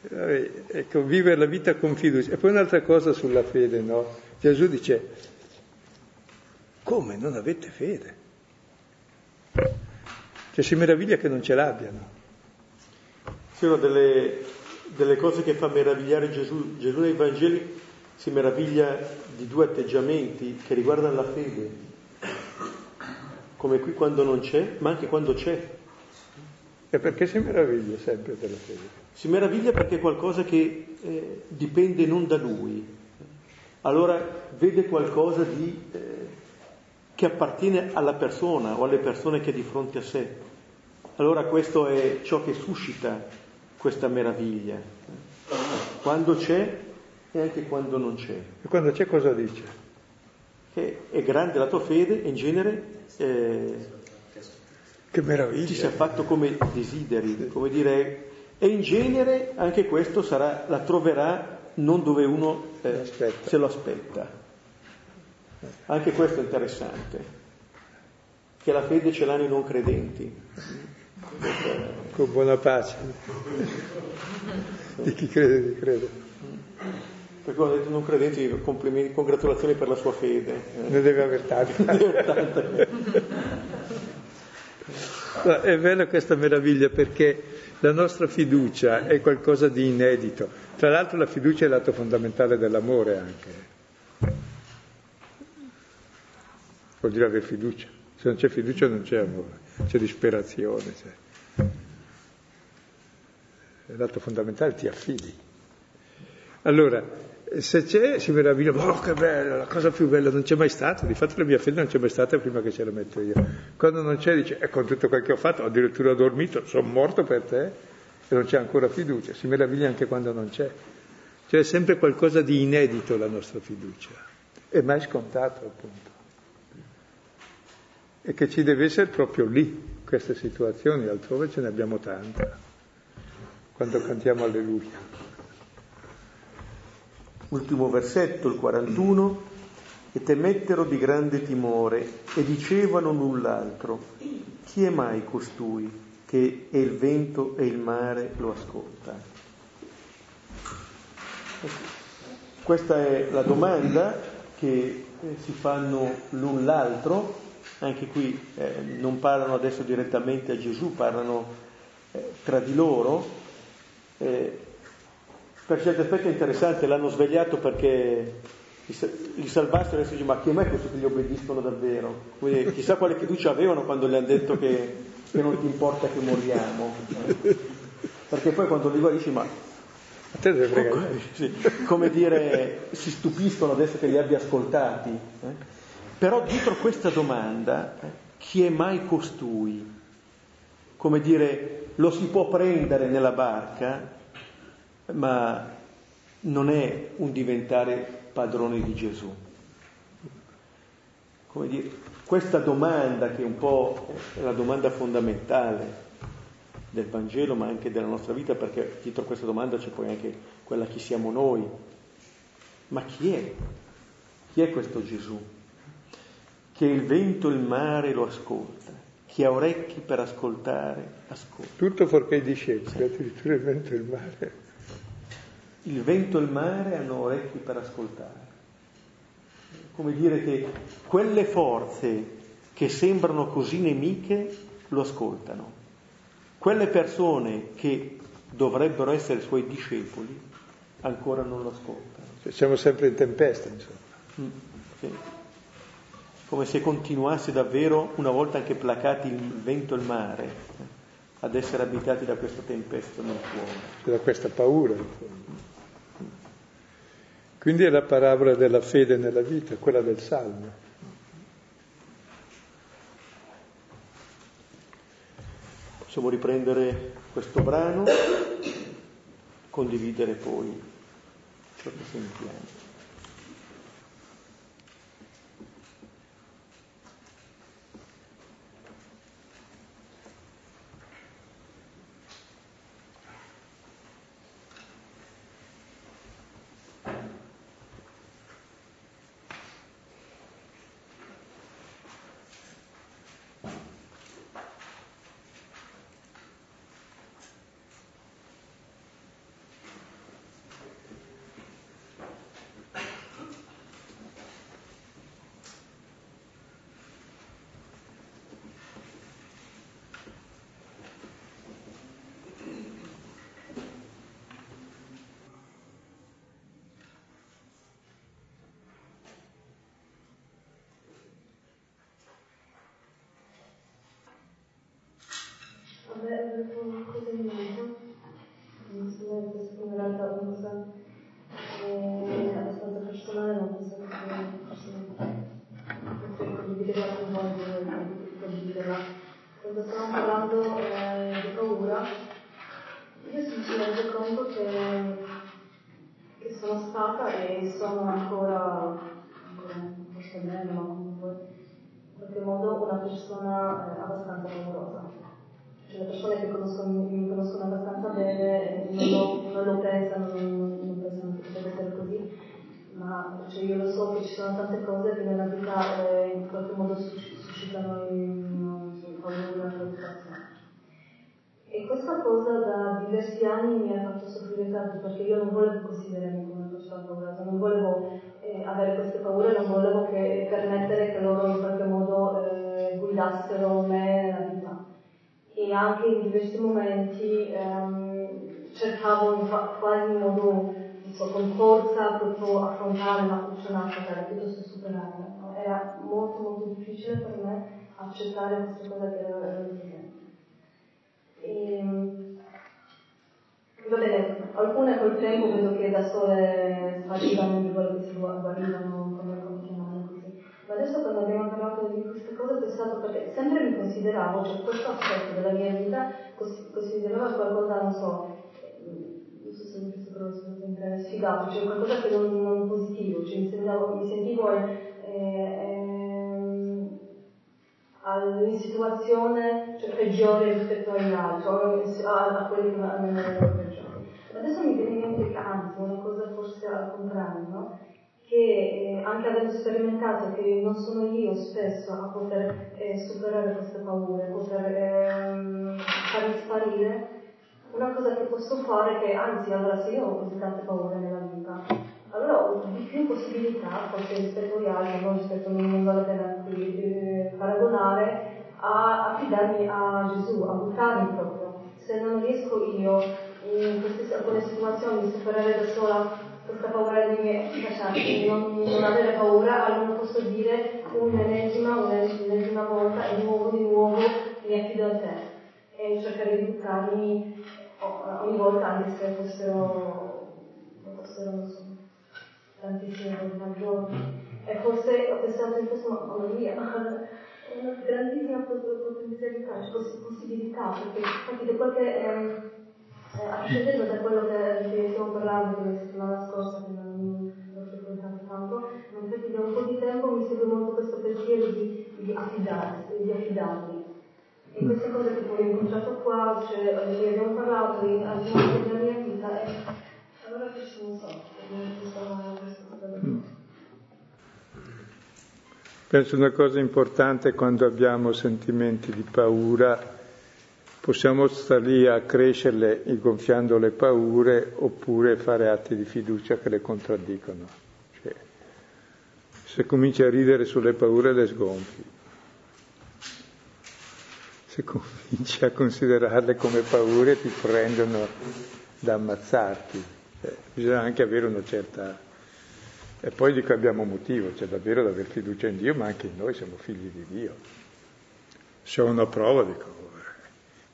Vabbè, ecco, vivere la vita con fiducia. E poi un'altra cosa sulla fede, no? Gesù dice, come non avete fede? Cioè si meraviglia che non ce l'abbiano. Sì, una delle delle cose che fa meravigliare Gesù, Gesù nei Vangeli si meraviglia di due atteggiamenti che riguardano la fede, come qui quando non c'è, ma anche quando c'è. E perché si meraviglia sempre della fede? Si meraviglia perché è qualcosa che eh, dipende non da lui. Allora vede qualcosa di, eh, che appartiene alla persona o alle persone che è di fronte a sé. Allora questo è ciò che suscita questa meraviglia. Quando c'è e anche quando non c'è. E quando c'è cosa dice? che è grande la tua fede e in genere eh, che meraviglia. ti sia fatto come desideri, come dire, e in genere anche questo sarà, la troverà non dove uno eh, se lo aspetta. Anche questo è interessante, che la fede ce l'hanno i non credenti. Con buona pace di chi crede di crede. Perché ho detto non credenti, complimenti, congratulazioni per la sua fede. Ne deve aver tante. no, è bella questa meraviglia perché la nostra fiducia è qualcosa di inedito. Tra l'altro la fiducia è l'atto fondamentale dell'amore anche. Vuol dire avere fiducia. Se non c'è fiducia non c'è amore, c'è disperazione. C'è. È l'atto fondamentale, ti affidi. Allora, se c'è si meraviglia, oh che bello, la cosa più bella, non c'è mai stata, di fatto la mia fede non c'è mai stata prima che ce la metto io. Quando non c'è dice, e con tutto quel che ho fatto, addirittura ho dormito, sono morto per te, e non c'è ancora fiducia, si meraviglia anche quando non c'è. C'è sempre qualcosa di inedito la nostra fiducia, è mai scontato appunto. E che ci deve essere proprio lì, queste situazioni, altrove ce ne abbiamo tante, quando cantiamo Alleluia. Ultimo versetto, il 41, e temettero di grande timore e dicevano null'altro, chi è mai costui che e il vento e il mare lo ascolta? Questa è la domanda che eh, si fanno l'un l'altro, anche qui eh, non parlano adesso direttamente a Gesù, parlano eh, tra di loro. Eh, per certi aspetti è interessante, l'hanno svegliato perché li salvassero e adesso dice ma chi è mai questo che gli obbediscono davvero? Quindi, chissà quale fiducia avevano quando gli hanno detto che, che non ti importa che moriamo. Perché poi quando li guarisci ma come, sì, come dire, si stupiscono adesso che li abbia ascoltati. Eh? Però dietro questa domanda, eh, chi è mai costui? Come dire, lo si può prendere nella barca ma non è un diventare padrone di Gesù. Come dire, questa domanda che è un po' la domanda fondamentale del Vangelo, ma anche della nostra vita, perché dietro questa domanda c'è poi anche quella chi siamo noi. Ma chi è? Chi è questo Gesù? Che il vento e il mare lo ascolta, chi ha orecchi per ascoltare, ascolta. Tutto fuorché i discepoli, addirittura il vento e il mare il vento e il mare hanno orecchi per ascoltare. Come dire che quelle forze che sembrano così nemiche lo ascoltano. Quelle persone che dovrebbero essere suoi discepoli ancora non lo ascoltano. Siamo sempre in tempesta, insomma. Mm, sì. Come se continuasse davvero, una volta anche placati il vento e il mare, ad essere abitati da questa tempesta nel cuore. Da questa paura. Quindi è la parabola della fede nella vita, quella del Salmo. Possiamo riprendere questo brano, condividere poi ciò che sentiamo. sono ancora, forse meno, ma comunque in qualche modo una persona eh, abbastanza paurosa. Cioè, le persone che conoscono, mi conoscono abbastanza bene non lo, non lo pensano, non, non, pensano che potrebbe essere così, ma cioè, io lo so che ci sono tante cose che nella vita eh, in qualche modo suscitano paura, preoccupazione. E questa cosa da diversi anni mi ha fatto soffrire tanto perché io non volevo considerarmi come persona paurosa, non volevo eh, avere queste paure, non volevo che, permettere che loro in qualche modo eh, guidassero me nella vita. E anche in diversi momenti ehm, cercavo quasi in modo so, con forza proprio affrontare una funzionata per piuttosto superarla. Era molto molto difficile per me accettare queste cose che erano di e, ehm, va bene, alcune col tempo vedo che da sole sparivano di quello che si guarivano come continuano così. Ma adesso quando abbiamo parlato di queste cose ho pensato perché sempre mi consideravo, cioè questo aspetto della mia vita consideravo qualcosa, non so, non so se mi questo sfigato, cioè qualcosa che non, non positivo, cioè mi, sembravo, mi sentivo eh, eh, in situazione cioè, peggiore rispetto agli altri, a, a quelli che hanno peggiori. Adesso mi viene in mente anzi, una cosa forse al contrario, no? che eh, anche avendo sperimentato che non sono io stesso a poter eh, superare queste paure, poter eh, farmi sparire, una cosa che posso fare è che anzi allora se io ho così tante paure nella vita, allora ho di più possibilità, forse rispetto agli altri, non rispetto non vale la pena qui paragonare, a affidarmi a Gesù, a buttarmi proprio. Se non riesco io in queste alcune situazioni di superare da sola questa paura di me, di non, non avere paura, allora posso dire un'ennesima, un'ennesima volta e di nuovo, di nuovo mi affido a te e cercare di buttarmi ogni volta anche se fossero, fossero so, tantissime volte. E forse ho pensato in questo modo, mamma una grandissima potenzialità, possibilità, perché infatti qualche, ehm, eh, accedendo da quello che, che stiamo parlando la settimana scorsa, che non ho frequentato tanto, infatti da un po' di tempo mi segue molto questo pensiero di, di affidarsi, di affidarmi. E queste cose che poi ho incontrato qua, cioè, ne abbiamo parlato in alcuni della mia vita, e allora che non so, Penso una cosa importante quando abbiamo sentimenti di paura, possiamo stare lì a crescerle gonfiando le paure oppure fare atti di fiducia che le contraddicono. Cioè, se cominci a ridere sulle paure le sgonfi. Se cominci a considerarle come paure ti prendono da ammazzarti. Cioè, bisogna anche avere una certa e poi dico abbiamo motivo, c'è davvero da aver fiducia in Dio, ma anche noi siamo figli di Dio. C'è una prova, dico,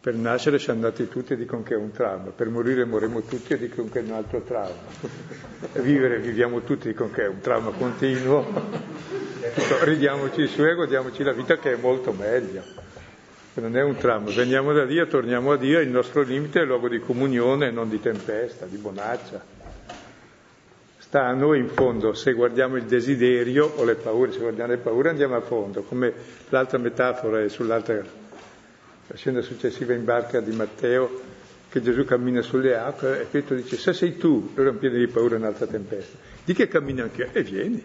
per nascere siamo andati tutti e dicono che è un trauma, per morire morremo tutti e dicono che è un altro trauma. Vivere viviamo tutti e dicono che è un trauma continuo. Ridiamoci su e godiamoci la vita che è molto meglio. Non è un trauma, veniamo da Dio, torniamo a Dio, il nostro limite è luogo di comunione, non di tempesta, di bonaccia. Sta a noi in fondo se guardiamo il desiderio o le paure, se guardiamo le paure andiamo a fondo, come l'altra metafora è sull'altra la scena successiva in barca di Matteo, che Gesù cammina sulle acque e Pietro dice se sei tu, loro hanno pieni di paura in un'altra tempesta, di che cammina anche? E vieni,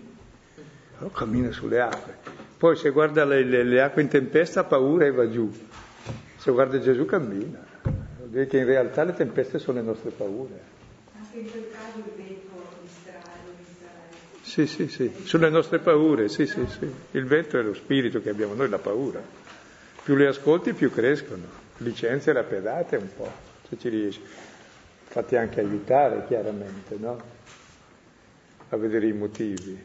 no, cammina sulle acque. Poi se guarda le, le, le, acque in tempesta ha paura e va giù, se guarda Gesù cammina, vuol dire che in realtà le tempeste sono le nostre paure. Anche in quel caso il vento sì, sì, sì, sulle nostre paure, sì, sì, sì. Il vento è lo spirito che abbiamo noi, la paura. Più le ascolti, più crescono. Licenzia la pedate un po', se ci riesci. Fatti anche aiutare, chiaramente, no? A vedere i motivi.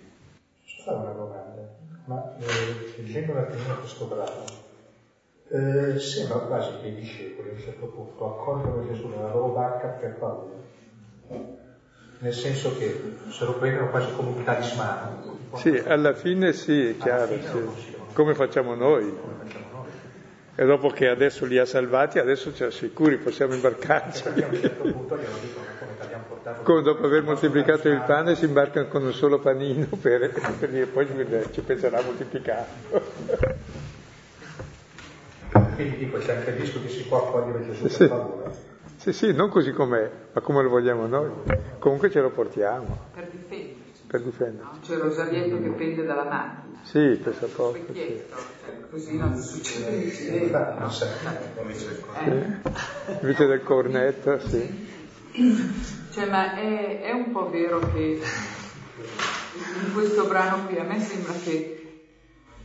Fa una domanda, ma eh, leggendo un attimino questo brano, eh, sembra quasi che i discepoli a un certo punto accolgono Gesù nella loro barca per paura nel senso che se lo prendono quasi come un talismano. Sì, alla fine sì, è chiaro, sì. come facciamo noi. E dopo che adesso li ha salvati, adesso ci assicuri, possiamo imbarcarci. Come dopo aver moltiplicato il pane si imbarcano con un solo panino per, per dire poi ci penserà a moltiplicarlo. Quindi tipo c'è anche il rischio che si può accogliere Gesù Sì. per paura. Sì, sì, non così com'è, ma come lo vogliamo noi. Comunque ce lo portiamo per difenderci. Per difenderci. No? C'è Rosarietto che pende dalla macchina, Sì, pensa poco. Sì. specchietto, cioè, così non succede incidente. Infatti, no? non serve. Eh. Invece del cornetto, sì. Cioè, ma è, è un po' vero che in questo brano qui a me sembra che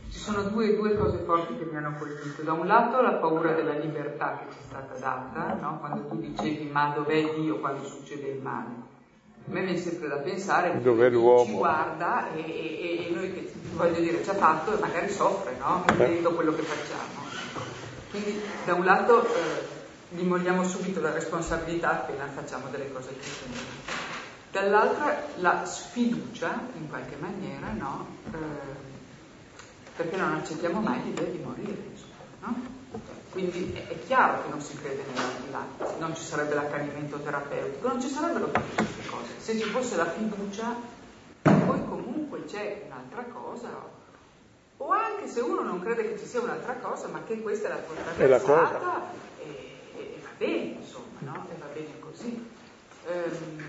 ci sono due, due cose forti che mi hanno colpito. Da un lato la paura della libertà che ci è stata data, no? quando tu dicevi ma dov'è Dio quando succede il male. A me viene sempre da pensare Dov'è l'uomo? ci guarda e, e- e noi che voglio dire ci ha fatto e magari soffre, no? Vedendo quello che facciamo. Quindi da un lato eh, gli molliamo subito la responsabilità appena facciamo delle cose che sono. Dall'altra la sfiducia, in qualche maniera, no? Eh, perché non accettiamo mai l'idea di morire, no? Quindi è, è chiaro che non si crede nell'aldilà, non ci sarebbe l'accanimento terapeutico, non ci sarebbero tutte queste cose. Se ci fosse la fiducia, poi comunque c'è un'altra cosa, o anche se uno non crede che ci sia un'altra cosa, ma che questa è la tua traversata e, e- e va bene, insomma, no? E va bene così. Ehm,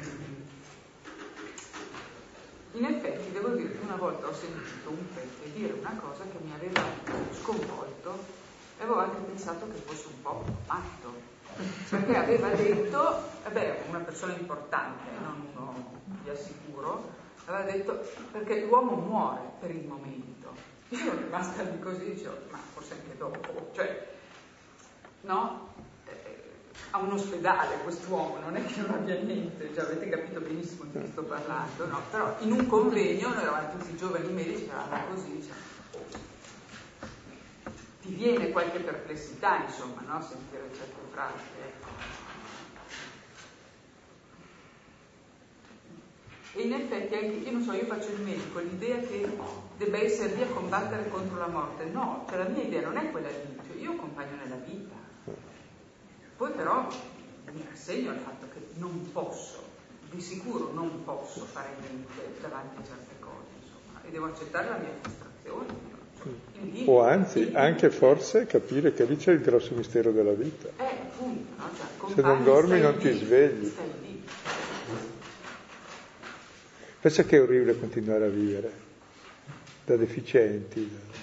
in effetti devo dire che una volta ho sentito un prete dire una cosa che mi aveva sconvolto e avevo anche pensato che fosse un po' matto, perché aveva detto, vabbè, una persona importante, non uno, vi assicuro, aveva detto perché l'uomo muore per il momento. Io ero rimasta lì così, dicevo, ma forse anche dopo, cioè, no? Eh, a un ospedale quest'uomo, non è che non abbia niente, già avete capito benissimo di chi sto parlando, no? Però in un convegno, noi eravamo tutti giovani medici, eravamo così, diciamo, ti viene qualche perplessità, insomma, no? Sentire certe frasi, ecco. E in effetti anche, io non so, io faccio il medico, l'idea che debba essere lì a combattere contro la morte, no, cioè la mia idea non è quella lì, cioè io accompagno nella vita. Poi però mi rassegno al fatto che non posso, di sicuro non posso fare niente davanti a certe cose, insomma, e devo accettare la mia frustrazione. O anzi, anche forse capire che lì c'è il grosso mistero della vita. Eh? Cioè, Se non dormi non ti svegli. Pensa che è orribile continuare a vivere da deficienti, da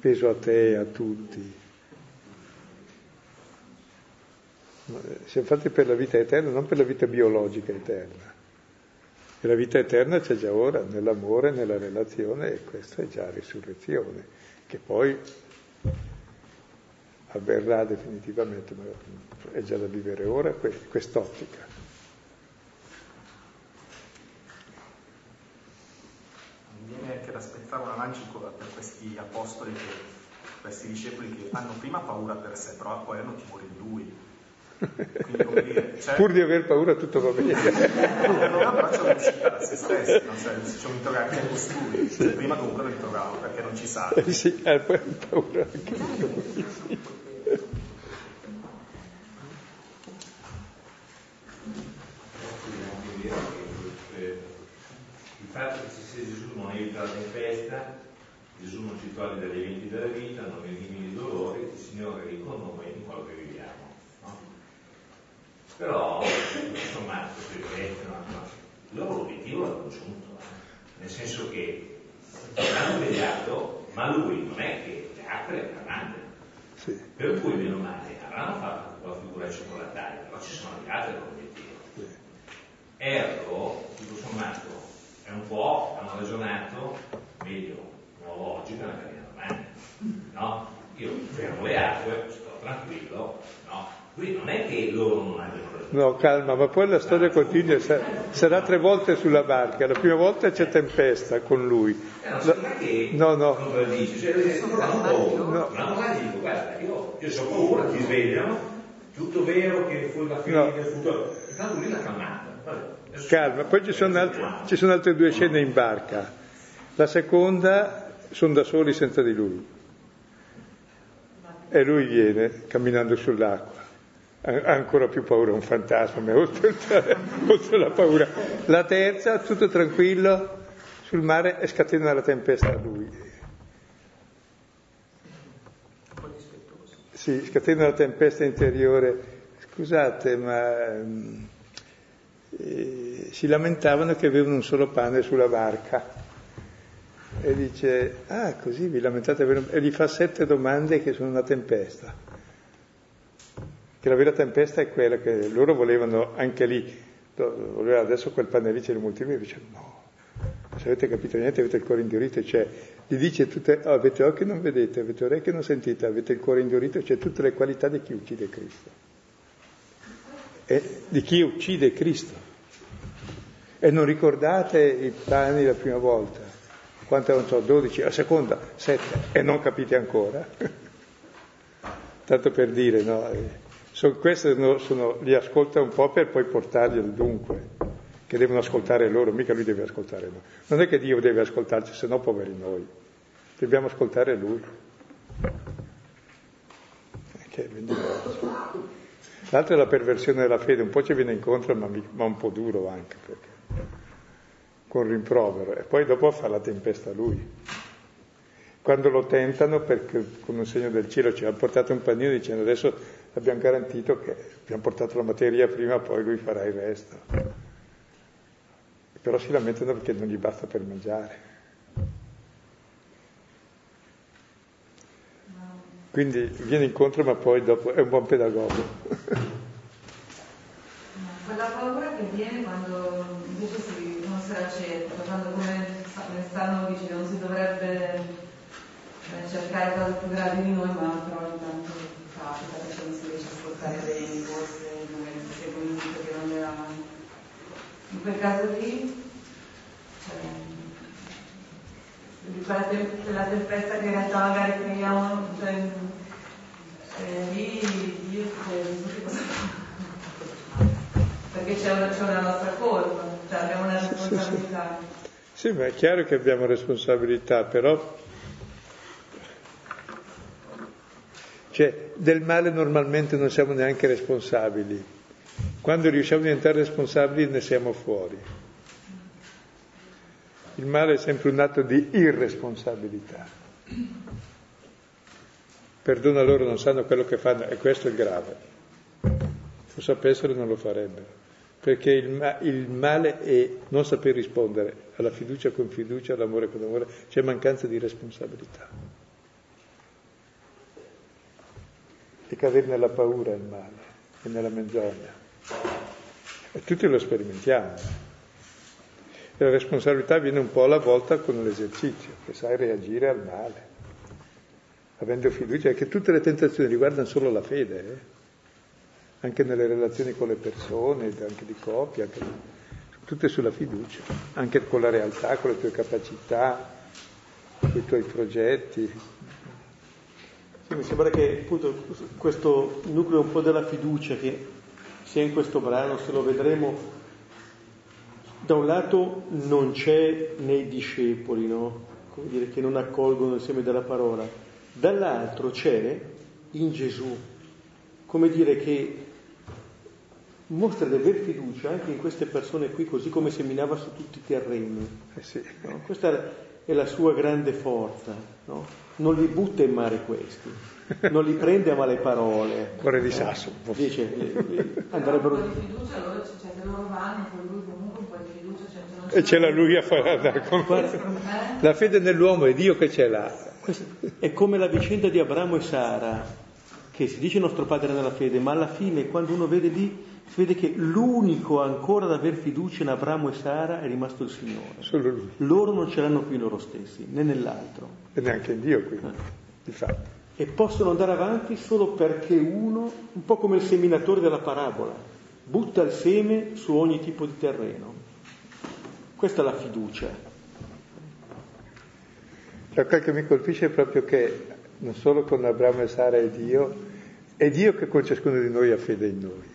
peso a te, a tutti. Eh, Siamo fatti per la vita eterna, non per la vita biologica eterna. E la vita eterna c'è già ora, nell'amore, nella relazione, e questa è già risurrezione, che poi avverrà definitivamente, ma è già da vivere ora que- quest'ottica. Mi viene anche da una lancia per questi apostoli, che, questi discepoli che hanno prima paura per sé, però poi hanno timore di lui. Dire, cioè, Pur di aver paura tutto va bene. loro però c'è un'uscita da se stessi, no? cioè, ci siamo interrogati a costui. Cioè, prima comunque lo interrogavo perché non ci sa. Eh sì, eh, poi ha paura anche lui. Il fatto che ci sia Gesù non evita la tempesta, Gesù non ci toglie dagli eventi della vita, non elimina i dolori, il Signore è con noi in quello che viviamo. Però, insomma, il loro obiettivo l'hanno raggiunto, eh. nel senso che l'hanno vegliato, ma lui non è che le acque le calmate. Sì, Per cui, meno male, avranno fatto la figura cioccolataria, però ci sono arrivati all'obiettivo. sì. Ergo, tutto sommato, è un po', hanno ragionato meglio, nuovo oggi che una carriera domani. No? Io fermo le acque, sto tranquillo, no? Quindi non è che loro non abbiano ragione. No, calma, ma poi la storia continua, sa- sarà tre volte sulla barca, la prima volta c'è tempesta con lui. Eh, non che No, no, non dice, cioè, dico, guarda, io, io ho paura, ti svegliano, tutto vero che fu la fine No. del futuro. Intanto lui l'ha calmata. Calma, poi ci sono, altre, ci sono altre due scene in barca. La seconda sono da soli senza di lui. E lui viene camminando sull'acqua. Ha ancora più paura, un fantasma, ma oltre, oltre la paura. La terza, tutto tranquillo, sul mare e scatena la tempesta a lui. Sì, scatena una tempesta interiore. Scusate, ma mm, eh, si lamentavano che avevano un solo pane sulla barca. E dice, ah, così vi lamentate, e gli fa sette domande che sono una tempesta. Che la vera tempesta è quella che loro volevano anche lì, voleva adesso quel pane lì ce lo moltiplica, dice no, se avete capito niente avete il cuore indurito, cioè gli dice tutte, oh, avete occhi e non vedete, avete orecchie e non sentite, avete il cuore indurito, cioè tutte le qualità di chi uccide Cristo. E di chi uccide Cristo. E non ricordate i pani la prima volta, quante non so, 12, la seconda, 7, e non capite ancora. Tanto per dire, no? Sono, queste sono, sono, li ascolta un po' per poi portarli al dunque, che devono ascoltare loro, mica lui deve ascoltare noi. Non è che Dio deve ascoltarci, se no poveri noi. Dobbiamo ascoltare lui. Ben diverso. L'altra è la perversione della fede, un po' ci viene incontro, ma, ma un po' duro anche, perché, con rimprovero, e poi dopo fa la tempesta lui. Quando lo tentano, perché con un segno del cielo ci ha portato un panino dicendo adesso abbiamo garantito che abbiamo portato la materia prima, poi lui farà il resto. Però si lamentano perché non gli basta per mangiare. Quindi viene incontro ma poi dopo è un buon pedagogo. Quella paura che viene quando invece si, non si accetta, quando come stanno dice non si dovrebbe eh, cercare cose più gravi di noi, ma però intanto capita che non si ascoltare bene, forse magari si un dito che non era. In quel caso lì cioè, quella, te- quella tempesta che in realtà magari creiamo, cioè, eh, lì Dio dice cosa Perché c'è una, c'è una nostra colpa, cioè abbiamo una responsabilità. Sì, ma è chiaro che abbiamo responsabilità, però cioè, del male normalmente non siamo neanche responsabili. Quando riusciamo a diventare responsabili ne siamo fuori. Il male è sempre un atto di irresponsabilità. Perdona loro, non sanno quello che fanno e questo è il grave. Se lo sapessero non lo farebbero. Perché il, ma- il male è non saper rispondere alla fiducia con fiducia, all'amore con amore, c'è mancanza di responsabilità. E cadere nella paura il male e nella menzogna. E tutti lo sperimentiamo. E la responsabilità viene un po' alla volta con l'esercizio, che sai reagire al male, avendo fiducia, che tutte le tentazioni riguardano solo la fede, eh? anche nelle relazioni con le persone, anche di coppia, anche di... tutte sulla fiducia, anche con la realtà, con le tue capacità, con i tuoi progetti. Sì, mi sembra che appunto questo nucleo un po' della fiducia che sia in questo brano, se lo vedremo, da un lato non c'è nei discepoli, no? Come dire, che non accolgono il seme della parola, dall'altro c'è in Gesù, come dire che mostra di aver fiducia anche in queste persone qui, così come seminava su tutti i terreni. Eh sì. no? Questa è la sua grande forza, no? non li butta in mare questi, non li prende a male parole. Cuore di sasso. Dice, eh, eh, andrebbero... Un po' di fiducia, loro, cioè, se loro vanno con lui comunque un po' di fiducia, cioè, E ce l'ha lui a fare andare con Eh? La fede nell'uomo è Dio che ce l'ha. È come la vicenda di Abramo e Sara, che si dice nostro padre nella fede, ma alla fine quando uno vede lì, si vede che l'unico ancora ad aver fiducia in Abramo e Sara è rimasto il Signore. Solo lui. Loro non ce l'hanno più in loro stessi, né nell'altro. E neanche in Dio qui, di fatto. E possono andare avanti solo perché uno, un po' come il seminatore della parabola, butta il seme su ogni tipo di terreno. Questa è la fiducia. Cioè, quel che mi colpisce è proprio che non solo con Abramo e Sara è Dio, è Dio che con ciascuno di noi ha fede in noi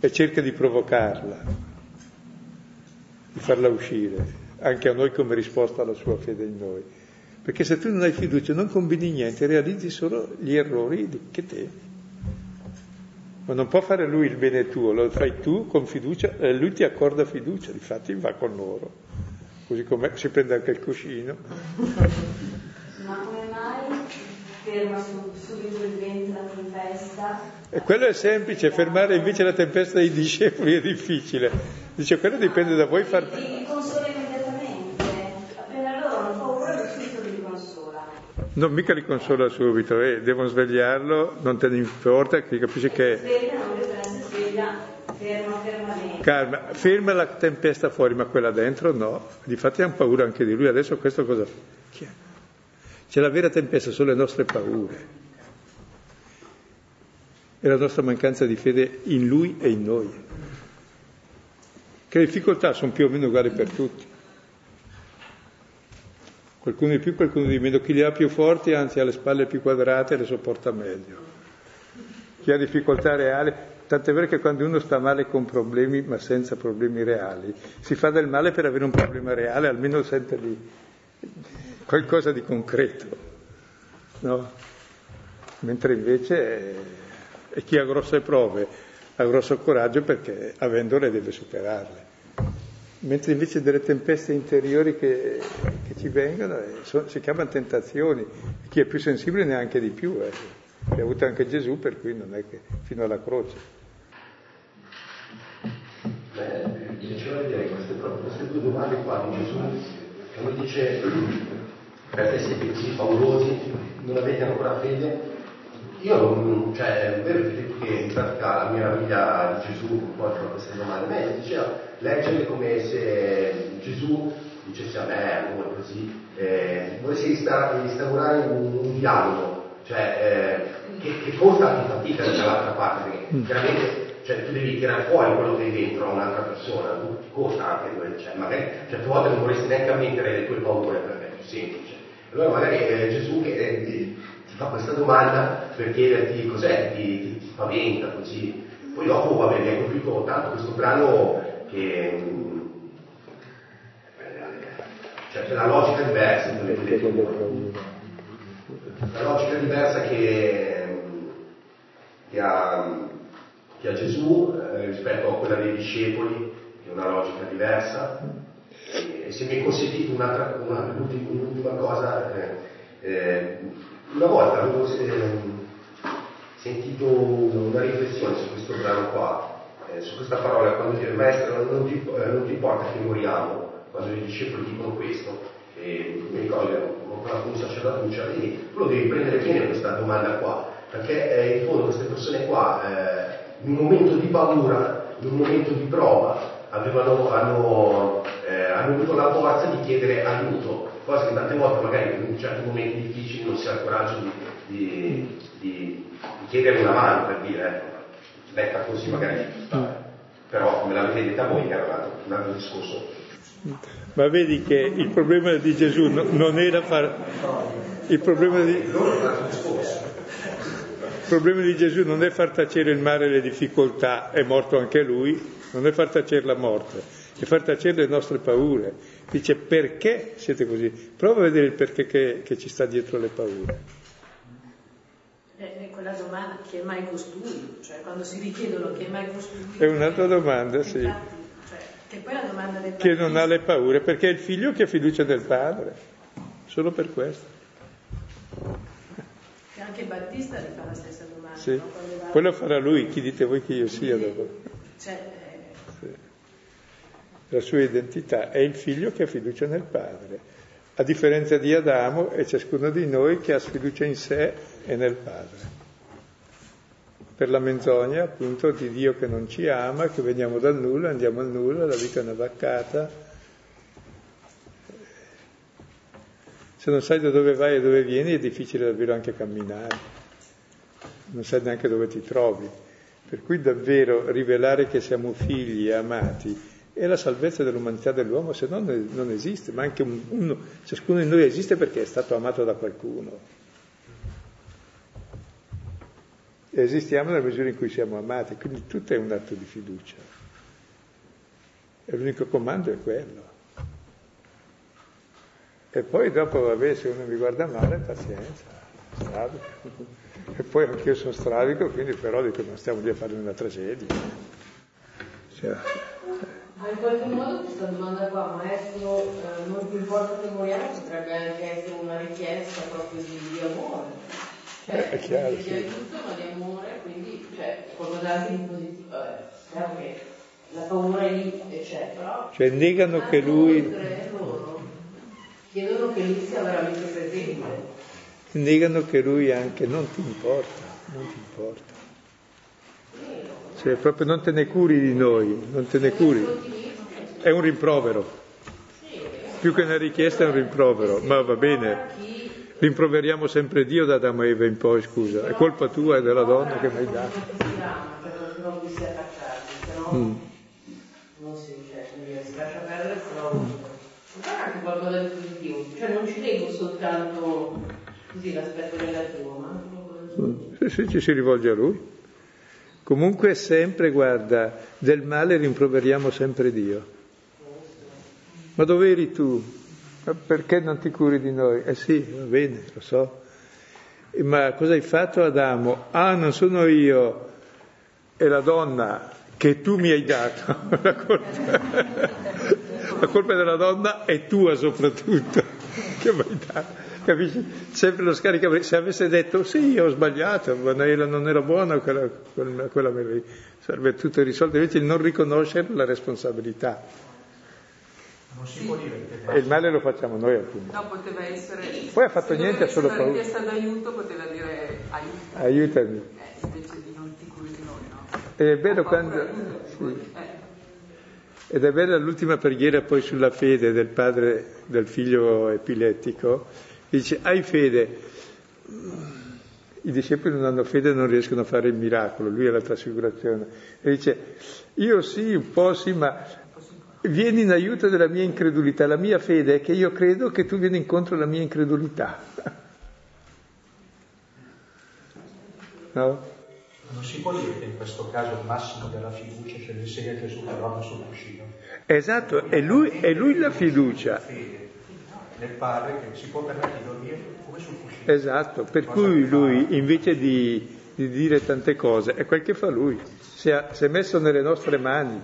e cerca di provocarla, di farla uscire, anche a noi come risposta alla sua fede in noi. Perché se tu non hai fiducia non combini niente, realizzi solo gli errori che te. Ma non può fare lui il bene tuo, lo fai tu con fiducia, e lui ti accorda fiducia, difatti va con loro. Così come si prende anche il cuscino. Ma come mai ferma su, subito il vento, la tempesta. E quello è semplice, fermare invece la tempesta dei discepoli è difficile. Dice, quello dipende da voi far... Li, li consola immediatamente, appena loro hanno paura, subito li consola. Non mica li consola subito, eh, devono svegliarlo, non te ne importa, che capisce che... Sveglia, non si sveglia, ferma. Calma, ferma la tempesta fuori, ma quella dentro no. Difatti hanno paura anche di lui. Adesso questo cosa fa? Chi è? C'è la vera tempesta, sono le nostre paure. E la nostra mancanza di fede in lui e in noi. Che le difficoltà sono più o meno uguali per tutti. Qualcuno di più, qualcuno di meno. Chi le ha più forti, anzi ha le spalle più quadrate, le sopporta meglio. Chi ha difficoltà reali, tant'è vero che quando uno sta male con problemi, ma senza problemi reali, si fa del male per avere un problema reale, almeno sente di qualcosa di concreto, no? Mentre invece è, è chi ha grosse prove, ha grosso coraggio perché avendole deve superarle. Mentre invece delle tempeste interiori che, che ci vengono eh, so, si chiamano tentazioni, chi è più sensibile neanche di più, eh. le ha avute anche Gesù, per cui non è che fino alla croce. Beh, mi piaceva vedere queste, queste due domande qua di Gesù, mi dice per te siete così paurosi, non avete ancora fede. Io non, cioè, è vero che in pratica la mia famiglia di Gesù poi fa queste domande, a me diceva leggere come se Gesù dicesse a me, noi così, eh, volessi instaurare un, un dialogo, cioè eh, che, che costa anche fatica dall'altra parte, perché chiaramente cioè, tu devi tirare fuori quello che hai dentro a un'altra persona, tu, costa anche, cioè, magari certe volte non vorresti neanche ammettere le tue paure perché è più semplice. Allora magari è Gesù che eh, ti, ti, fa questa domanda per chiederti cos'è, ti, ti, ti spaventa così. Poi dopo, vabbè, mi ha colpito tanto questo brano che cioè c'è la logica diversa, la logica diversa che, che, ha, che ha Gesù eh, rispetto a quella dei discepoli, che è una logica diversa. E se mi è consentito un'altra, una, un'ultima cosa, eh, eh, una volta avevo eh, sentito una riflessione su questo brano qua, eh, su questa parola, quando dice maestro non ti, eh, non ti importa che moriamo, quando i discepoli dicono questo, e mi ricordo ho parlato con un sacerdotuccia, tu lo devi prendere bene questa domanda qua, perché in fondo queste persone qua, in un momento di paura, in un momento di prova, avevano, hanno, eh, hanno avuto la forza di chiedere aiuto, cosa che tante volte magari in certi momenti difficili non si ha il coraggio di, di, di, di chiedere una mano per dire, ecco, detta così magari ci sta, però me l'avete detta voi che era un altro discorso. Ma vedi che il problema di Gesù non era far... Il problema di... Il problema di Gesù non è far tacere il mare e le difficoltà, è morto anche lui, non è far tacere la morte, è far tacere le nostre paure. Dice perché siete così? Prova a vedere il perché che, che ci sta dietro le paure. È quella domanda, chi è mai costui? Cioè quando si richiedono chi è mai costui? È un'altra domanda, sì. Infatti, cioè, che poi la domanda del Che non ha le paure, perché è il figlio che ha fiducia del padre. Solo per questo. Che anche Battista gli fa la stessa domanda. Sì. No? Quello farà lui, chi dite voi che io sia dopo. Cioè, la sua identità è il figlio che ha fiducia nel padre, a differenza di Adamo è ciascuno di noi che ha sfiducia in sé e nel padre. Per la menzogna appunto di Dio che non ci ama, che veniamo dal nulla, andiamo al nulla, la vita è una vaccata. Se non sai da dove vai e dove vieni è difficile davvero anche camminare, non sai neanche dove ti trovi. Per cui davvero rivelare che siamo figli e amati è la salvezza dell'umanità dell'uomo, se no non esiste, ma anche un, uno, ciascuno di noi esiste perché è stato amato da qualcuno. E esistiamo nella misura in cui siamo amati, quindi tutto è un atto di fiducia. E l'unico comando è quello. E poi dopo, vabbè, se uno mi guarda male, pazienza, stravico. E poi anch'io sono stravico, quindi però dico non stiamo lì a fare una tragedia. Cioè, ma in qualche modo questa domanda qua, maestro, eh, non ti importa che moriamo, potrebbe anche essere una richiesta proprio di, di amore. Cioè, È chiaro, di sì. aiuto ma di amore, quindi cioè, qualcosa anche di positivo. Vabbè, speriamo che la paura è lì c'è, però Cioè negano che lui, loro chiedono che lui sia veramente presente. negano che lui anche non ti importa, non ti importa. Cioè proprio non te ne curi di noi, non te ne curi. È un rimprovero. Più che una richiesta è un rimprovero, ma va bene. Rimproveriamo sempre Dio da Adamo e Eva in poi, scusa. È colpa tua e della donna che mi hai dato. Mm. cioè, non ci leggo soltanto così l'aspetto negativo, ma anche qualcosa ci si rivolge a lui. Comunque sempre, guarda, del male rimproveriamo sempre Dio. Ma dove eri tu? Ma perché non ti curi di noi? Eh sì, va bene, lo so. Ma cosa hai fatto Adamo? Ah, non sono io, è la donna che tu mi hai dato. La colpa, la colpa della donna è tua soprattutto, che mi hai dato. Capisci? Sempre lo scarica. Se avesse detto sì, ho sbagliato, ma non era, non era buona quella, quella, quella meraviglia, sarebbe tutto risolto. Invece il non riconoscere la responsabilità. Non si può dire che E il male lo facciamo noi appunto. No, poteva essere... Poi ha fatto se niente, ha solo paura. richiesta d'aiuto poteva dire aiuto, Aiutami. eh, invece di non ti curi di noi, no? Ed è bello quando... aiuto, sì. Eh. Ed è bella l'ultima preghiera poi sulla fede del padre del figlio epilettico. Dice, hai fede. I discepoli non hanno fede e non riescono a fare il miracolo, lui è la trasfigurazione. E dice, io sì, un po' sì, ma vieni in aiuto della mia incredulità. La mia fede è che io credo che tu vieni incontro alla mia incredulità. No? non si può dire che in questo caso il massimo della fiducia c'è il segno Gesù che dorme sul cuscino. Esatto, è lui, è lui la fiducia. Nel padre che si può permettere di dormire come sul cuscino. Esatto, per Cosa cui che fa- lui invece di, di dire tante cose è quel che fa lui, si è, si è messo nelle nostre mani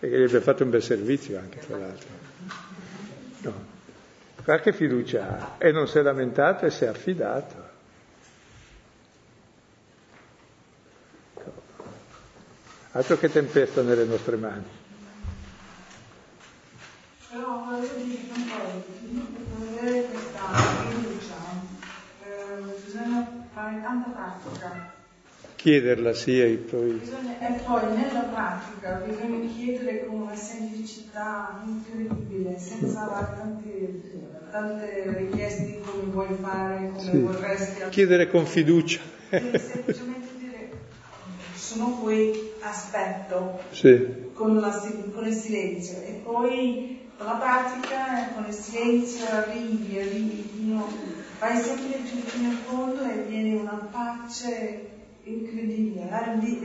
e gli abbia fatto un bel servizio anche tra l'altro. No. Qualche fiducia ha e non si è lamentato e si è affidato. Altro che tempesta nelle nostre mani. Però voglio dire un po', per avere questa fiducia eh, bisogna fare tanta pratica. Chiederla sì e poi... Bisogna- e poi nella pratica bisogna chiedere con una semplicità incredibile, senza tante, tante richieste come vuoi fare, come Sì. vorresti. Chiedere con fiducia. Semplicemente dire sono qui, aspetto, Sì. con, la con il silenzio e poi con la pratica, con il silenzio arrivi, arrivi fino, vai sempre giù fino in fondo e viene una pace incredibile.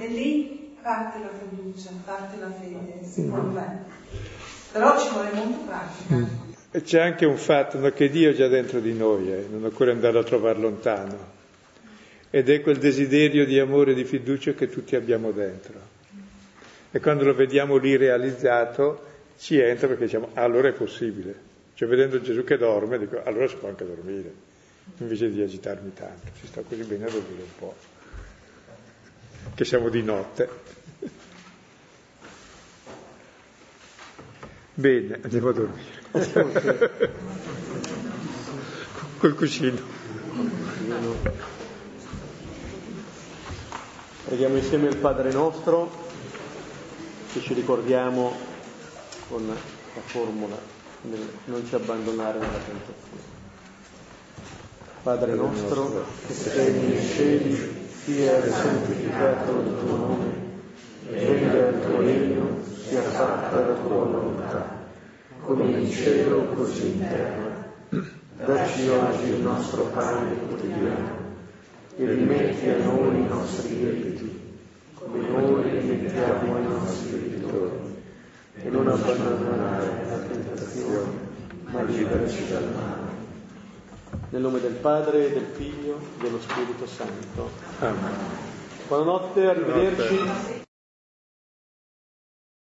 E lì parte la fiducia, parte la fede, secondo me. Però ci vuole molta pratica. E c'è anche un fatto no, che Dio è già dentro di noi, eh, non occorre andare a trovare lontano. Ed è quel desiderio di amore e di fiducia che tutti abbiamo dentro. E quando lo vediamo lì realizzato, ci entra perché diciamo, "Ah, allora è possibile. Cioè vedendo Gesù che dorme, dico, allora si può anche dormire, invece di agitarmi tanto. Si sta così bene a dormire un po'. Che siamo di notte. Bene, andiamo a dormire. Col cuscino. Preghiamo insieme il Padre nostro e ci ricordiamo con la formula del non ci abbandonare nella tentazione. Padre nostro che sei nei cieli, sia santificato il tuo nome, venga il tuo regno, sia fatta la tua volontà, come in cielo così in terra. Dacci oggi il nostro pane quotidiano e rimetti a noi i nostri debiti, come noi rimettiamo ai nostri debitori, e non abbandonare la tentazione, ma liberaci dal male. Nel nome del Padre, del Figlio, dello Spirito Santo. Amen. Buonanotte, arrivederci.